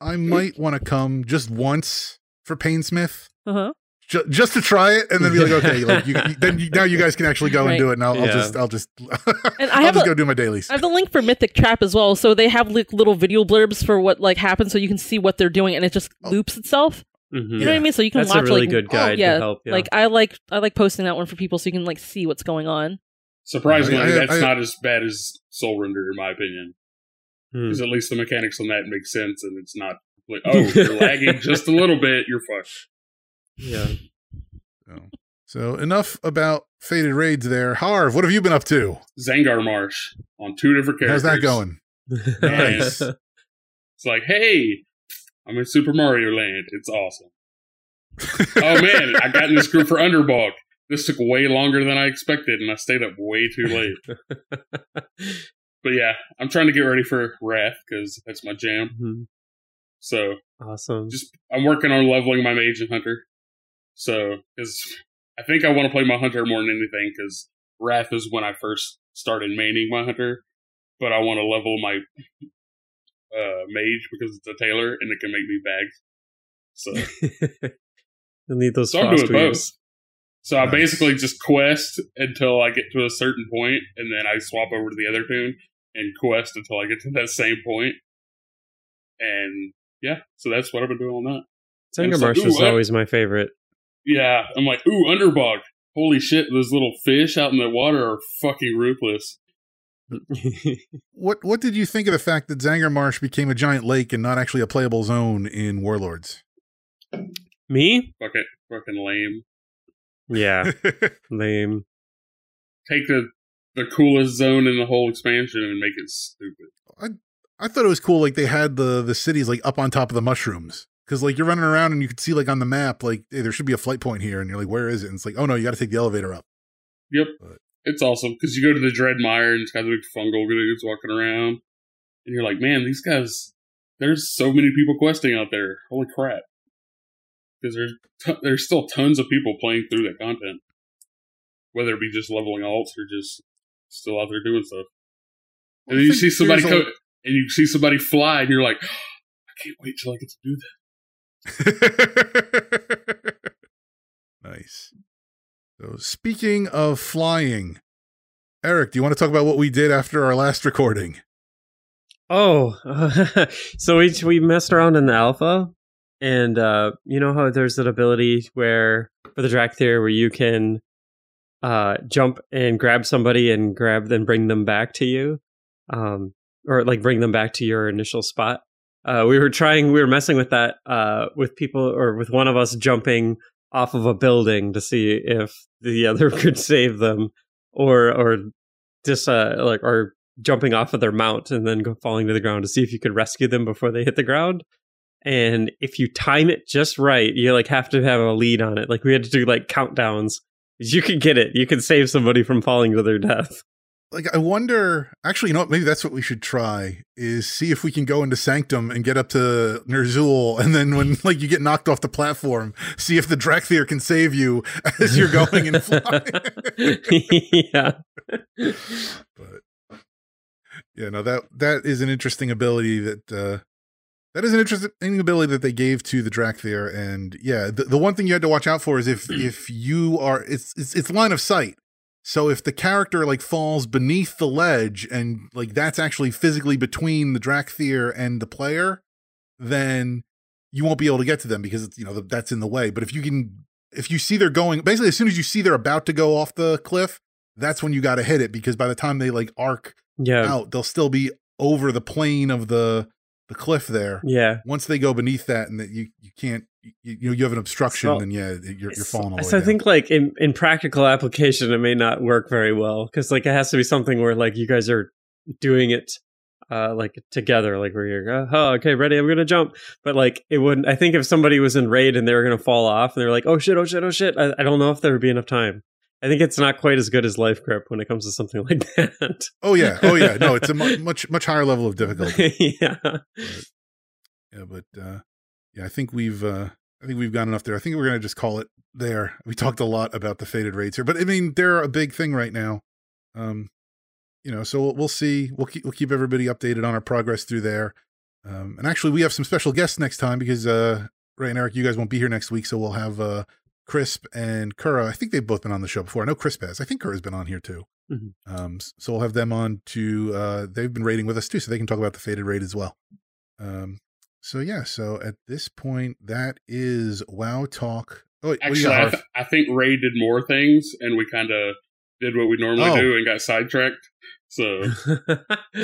Speaker 1: I might want to come just once for Painsmith.
Speaker 2: Uh huh.
Speaker 1: Ju- just to try it and then be like, okay, like you, you- then you, now you guys can actually go
Speaker 2: Right.
Speaker 1: and do it. And I'll, I'll just, I'll just,
Speaker 2: And I
Speaker 1: I'll
Speaker 2: have
Speaker 1: just
Speaker 2: a-
Speaker 1: go do my dailies.
Speaker 2: I have the link for Mythic Trap as well, so they have like little video blurbs for what like happens, so you can see what they're doing, and it just
Speaker 1: Oh.
Speaker 2: loops itself.
Speaker 4: Mhm.
Speaker 2: You know what I mean? So you can
Speaker 4: That's
Speaker 2: watch
Speaker 4: a really
Speaker 2: like
Speaker 4: good guide
Speaker 2: yeah,
Speaker 4: to help. Yeah.
Speaker 2: like I like I like posting that one for people so you can like see what's going on.
Speaker 3: Surprisingly,
Speaker 1: I- I-
Speaker 3: that's
Speaker 1: I-
Speaker 3: not as bad as Soulrender, in my opinion.
Speaker 4: Hmm.
Speaker 3: Because at least the mechanics on that make sense, and it's not like, oh, you're lagging just a little bit, you're fucked.
Speaker 4: Yeah.
Speaker 1: So, so enough about fated raids there. Harv, what have you been up to?
Speaker 3: Zangarmarsh on two different characters.
Speaker 1: How's that going? Nice.
Speaker 3: It's like, hey, I'm in Super Mario Land. It's awesome. oh man, I got in this group for Underbog. This took way longer than I expected, and I stayed up way too late. But yeah, I'm trying to get ready for Wrath because that's my jam.
Speaker 4: Mhm.
Speaker 3: So
Speaker 4: Awesome.
Speaker 3: just I'm working on leveling my mage and hunter. So because I think I want to play my hunter more than anything because Wrath is when I first started maining my hunter, but I want to level my uh, mage because it's a tailor and it can make me bags. So,
Speaker 4: You'll need those
Speaker 3: so I'm doing both. So I basically just quest until I get to a certain point, and then I swap over to the other toon and quest until I get to that same point. And yeah, so that's what I've been doing on that. And
Speaker 4: Zangar
Speaker 3: it's like,
Speaker 4: Marsh is always my favorite.
Speaker 3: Yeah, I'm like, ooh, underbog. Holy shit, those little fish out in the water are fucking ruthless.
Speaker 1: What What did you think of the fact that Zangarmarsh became a giant lake and not actually a playable zone in Warlords?
Speaker 4: Me?
Speaker 3: Fucking, fucking lame.
Speaker 4: Yeah, lame.
Speaker 3: Take the the coolest zone in the whole expansion and make it stupid.
Speaker 1: I thought it was cool. Like they had the the cities like up on top of the mushrooms because like you're running around and you can see like on the map like hey, there should be a flight point here and you're like where is it? And it's like oh no you got to take the elevator up.
Speaker 3: Yep,
Speaker 1: But-
Speaker 3: it's awesome because you go to the Dreadmire and it's got the big fungal dudes walking around, and you're like, man, these guys. There's so many people questing out there. Holy crap! Because there's t- there's still tons of people playing through that content, whether it be just leveling alts or just still out there doing stuff. And then you see somebody co-
Speaker 1: a-
Speaker 3: and you see somebody fly, and you're like, I can't wait till I get to do that.
Speaker 1: nice. So speaking of flying, Eric, do you want to talk about what we did after our last recording?
Speaker 4: Oh, so we we messed around in the alpha, and uh, you know how there's an ability where for the Dracthyr where you can uh, jump and grab somebody and grab then bring them back to you, um, or like bring them back to your initial spot. Uh, we were trying, we were messing with that uh, with people, or with one of us jumping off of a building to see if the other could save them, or or just uh, like or jumping off of their mount and then falling to the ground to see if you could rescue them before they hit the ground. And if you time it just right, you like have to have a lead on it. Like we had to do like countdowns. You could get it. You could save somebody from falling to their death.
Speaker 1: Like I wonder. Actually, you know what? Maybe that's what we should try is see if we can go into Sanctum and get up to Ner'zhul and then when like you get knocked off the platform, see if the Dracthyr can save you as you're going and flying.
Speaker 4: yeah.
Speaker 1: but yeah, no that that is an interesting ability that uh that is an interesting ability that they gave to the Dracthyr, and yeah, the, the one thing you had to watch out for is if if you are it's it's it's line of sight. So if the character like falls beneath the ledge and like that's actually physically between the Dracthyr and the player, then you won't be able to get to them because it's you know that's in the way. But if you can, if you see they're going, basically as soon as you see they're about to go off the cliff, that's when you got to hit it because by the time they like arc
Speaker 4: Yeah.
Speaker 1: out, they'll still be over the plane of the the cliff there.
Speaker 4: Yeah.
Speaker 1: Once they go beneath that and that you you can't you you, know, you have an obstruction,
Speaker 4: So-
Speaker 1: then yeah, you're you're falling all the way
Speaker 4: so I
Speaker 1: down.
Speaker 4: think like in, in practical application, it may not work very well because like it has to be something where like you guys are doing it uh like together, like where you're uh, oh okay ready I'm gonna jump, but like it wouldn't. I think if somebody was in raid and they were gonna fall off and they're like oh shit oh shit oh shit, I, I don't know if there would be enough time. I think it's not quite as good as life grip when it comes to something like that.
Speaker 1: oh yeah, oh yeah, no, it's a mu- much much higher level of difficulty.
Speaker 4: yeah.
Speaker 1: Yeah, but uh yeah, I think we've uh I think we've got enough there. I think we're gonna just call it there. We talked a lot about the fated raids here, but I mean they're a big thing right now. Um, you know, so we'll, we'll see. We'll keep we'll keep everybody updated on our progress through there. Um, and actually, we have some special guests next time because uh, Rei and Eric, you guys won't be here next week, so we'll have uh, Crisp and Kura. I think they've both been on the show before. I know Crisp has. I think Kura's been on here too.
Speaker 4: Mhm.
Speaker 1: Um, so we'll have them on to. Uh, they've been rating with us too, so they can talk about the fated raid as well. Um, so yeah, so at this point, that is WoW talk. Oh, wait, what you
Speaker 3: Actually,
Speaker 1: got,
Speaker 3: I, th- I think Rei did more things, and we kind of did what we normally
Speaker 1: Oh.
Speaker 3: do and got sidetracked. So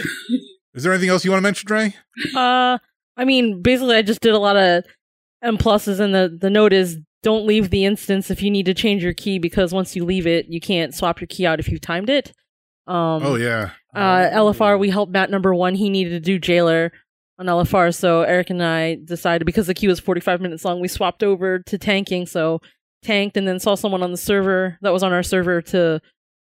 Speaker 1: Is there anything else you want to mention, Dre?
Speaker 2: Uh, I mean, basically, I just did a lot of M pluses, and the the note is don't leave the instance if you need to change your key because once you leave it, you can't swap your key out if you timed it. Um,
Speaker 1: oh yeah,
Speaker 2: uh, LFR, we helped Matt number one. He needed to do jailer on LFR, so Eric and I decided because the queue was 45 minutes long, we swapped over to tanking. So tanked, and then saw someone on the server that was on our server to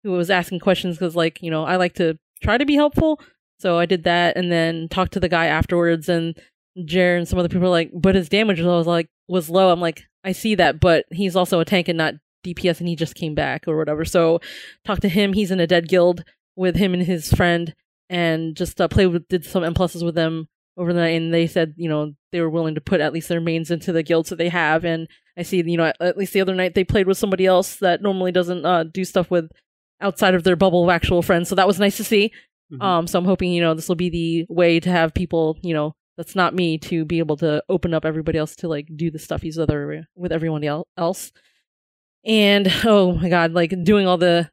Speaker 2: who was asking questions because, like, you know, I like to try to be helpful. So I did that, and then talked to the guy afterwards, and Jer and some other people were like, "But his damage was like was low." I'm like, I see that, but he's also a tank and not DPS, and he just came back or whatever. So talked to him. He's in a dead guild with him and his friend and just uh, played with did some M pluses with them over the night and they said you know they were willing to put at least their mains into the guilds that they have and I see you know at, at least the other night they played with somebody else that normally doesn't uh, do stuff with outside of their bubble of actual friends so that was nice to see
Speaker 4: Mhm.
Speaker 2: um so I'm hoping you know this will be the way to have people you know that's not me to be able to open up everybody else to like do the stuff he's other with everyone else. And oh my god like doing all the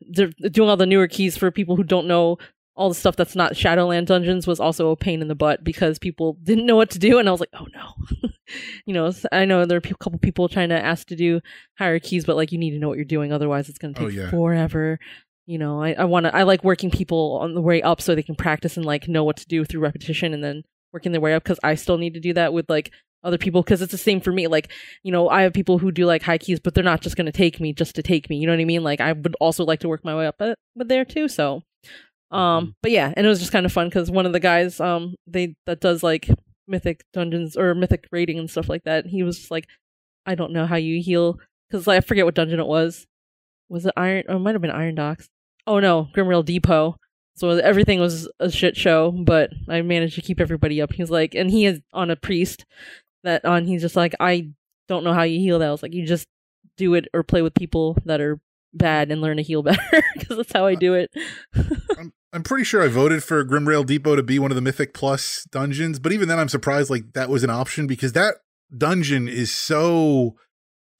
Speaker 2: doing all the newer keys for people who don't know all the stuff that's not shadowland dungeons was also a pain in the butt because people didn't know what to do and i was like oh no. You know i know there are a couple people trying to ask to do higher keys but like you need to know what you're doing otherwise it's going to
Speaker 1: Oh,
Speaker 2: take
Speaker 1: yeah.
Speaker 2: forever. You know i, I want to i like working people on the way up so they can practice and like know what to do through repetition and then working their way up because i still need to do that with like other people because it's the same for me like you know i have people who do like high keys but they're not just going to take me just to take me you know what i mean? Like i would also like to work my way up but, but there too so um but yeah and it was just kind of fun because one of the guys um they that does like mythic dungeons or mythic rating and stuff like that he was just like i don't know how you heal because like, i forget what dungeon it was. Was it iron oh it might have been iron docks oh no grimrail depot so everything was a shit show but i managed to keep everybody up. He's like and he is on a priest that on he's just like i don't know how you heal that. I was like you just do it or play with people that are bad and learn to heal better because that's how i do it.
Speaker 1: I'm I'm pretty sure I voted for Grimrail Depot to be one of the Mythic Plus dungeons, but even then, I'm surprised like that was an option because that dungeon is so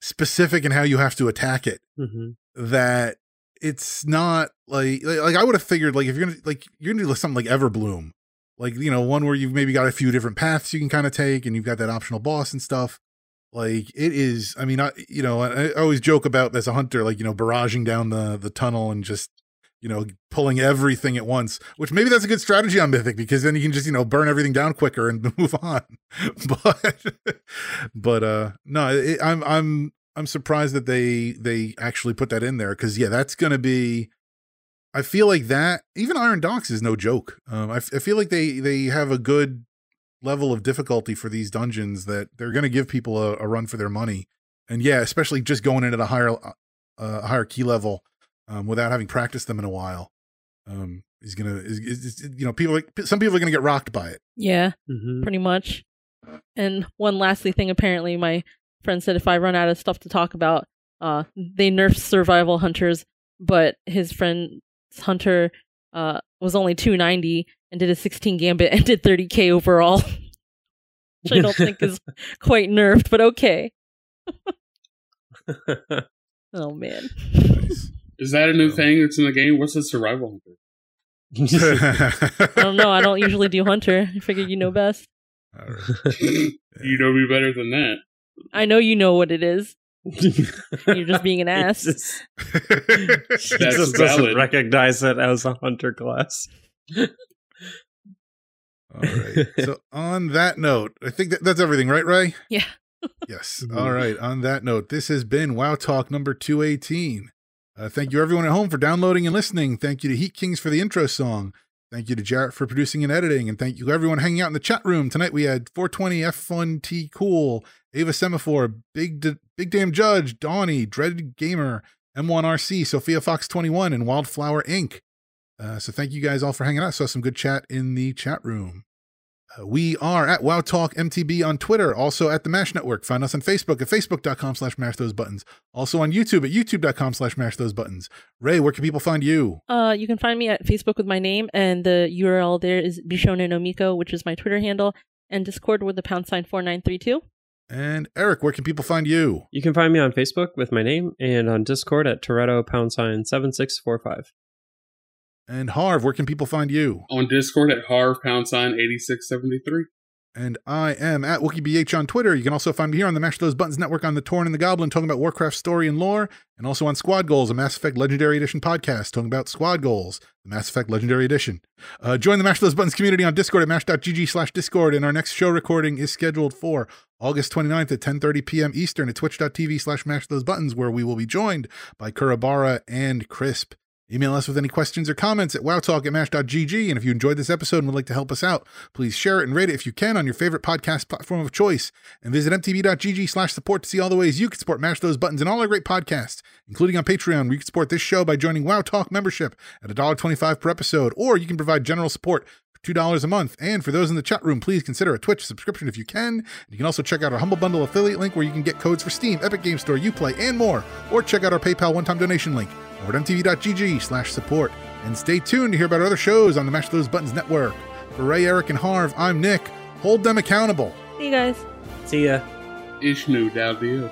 Speaker 1: specific in how you have to attack it
Speaker 4: Mhm.
Speaker 1: that it's not like like, like I would have figured like if you're gonna like you're gonna do something like Everbloom, like you know one where you've maybe got a few different paths you can kind of take and you've got that optional boss and stuff. Like it is, I mean, I you know I, I always joke about as a hunter, like you know barraging down the the tunnel and just you know pulling everything at once. Which maybe that's a good strategy on Mythic because then you can just you know burn everything down quicker and move on. but but uh no, it, I'm I'm I'm surprised that they they actually put that in there because yeah, that's gonna be I feel like that even Iron Docks is no joke. Um, I, f- I feel like they they have a good level of difficulty for these dungeons that they're going to give people a, a run for their money. And yeah, especially just going in at a higher uh, higher key level um, without having practiced them in a while. Um, is gonna is, is, is you know people like some people are gonna get rocked by it.
Speaker 2: Yeah,
Speaker 4: Mhm.
Speaker 2: pretty much. And one lastly thing, apparently my friend said if I run out of stuff to talk about, uh, they nerfed survival hunters, but his friend's hunter uh was only 290 and did a 16 gambit and did 30k overall. Which I don't think is quite nerfed, but okay. Oh man.
Speaker 1: Nice.
Speaker 3: Is that a new thing that's in the game? What's a survival hunter?
Speaker 2: I don't know. I don't usually do hunter. I figured you know best.
Speaker 1: All right.
Speaker 3: you know me better than that.
Speaker 2: I know you know what it is. You're just being an ass.
Speaker 4: Jesus. She
Speaker 3: That's
Speaker 4: just doesn't
Speaker 3: valid.
Speaker 4: recognize it as a hunter class.
Speaker 1: All right. So on that note, I think that, that's everything, right, Rei?
Speaker 2: Yeah.
Speaker 1: Yes.
Speaker 4: Mhm.
Speaker 1: All right. On that note, this has been Wow Talk number 218. Uh, thank you, everyone at home, for downloading and listening. Thank you to Heat Kings for the intro song. Thank you to Jarrett for producing and editing. And thank you to everyone hanging out in the chat room. Tonight we had 420 F1T Cool, Ava Semaphore, Big D- Big Damn Judge, Donnie, Dreaded Gamer, M1RC, Sophia Fox 21, and Wildflower Inc. Uh, so thank you guys all for hanging out. Saw some good chat in the chat room. Uh, we are at Wow Talk MTB on Twitter, also at the MASH Network. Find us on Facebook at facebook.com slash mash those buttons. Also on YouTube at youtube.com slash mash those buttons. Rei, where can people find you?
Speaker 2: Uh, you can find me at Facebook with my name, and the URL there is Bishone no Miko, which is my Twitter handle, and Discord with the pound sign four nine three two.
Speaker 1: And Eric, where can people find you?
Speaker 4: You can find me on Facebook with my name and on Discord at Toretto pound sign 7645.
Speaker 1: And Harv, where can people find you?
Speaker 3: On Discord at Harv pound sign 8673.
Speaker 1: And I am at WookieBH on Twitter. You can also find me here on the Mash Those Buttons Network on The Torn and the Goblin, talking about Warcraft story and lore, and also on Squad Goals, a Mass Effect Legendary Edition podcast, talking about Squad Goals, the Mass Effect Legendary Edition. Uh, join the Mash Those Buttons community on Discord at mash.gg slash Discord, and our next show recording is scheduled for August 29th at 10.30 p.m. Eastern at twitch.tv slash mash those buttons, where we will be joined by Kurabara and Crisp. Email us with any questions or comments at wowtalk at mash.gg. And if you enjoyed this episode and would like to help us out, please share it and rate it if you can on your favorite podcast platform of choice. And visit mtb.gg slash support to see all the ways you can support Mash Those Buttons and all our great podcasts, including on Patreon, where you can support this show by joining Wow Talk membership at $1.25 per episode, or you can provide general support for $2 a month. And for those in the chat room, please consider a Twitch subscription if you can. You can also check out our Humble Bundle affiliate link where you can get codes for Steam, Epic Game Store, Uplay, and more. Or check out our PayPal one-time donation link over at mtb.gg slash support. And stay tuned to hear about other shows on the Mash Those Buttons network. For Rei, Eric, and Harv, I'm Nick. Hold them accountable.
Speaker 2: See you guys.
Speaker 4: See ya.
Speaker 3: Ishnu-dal-dieb.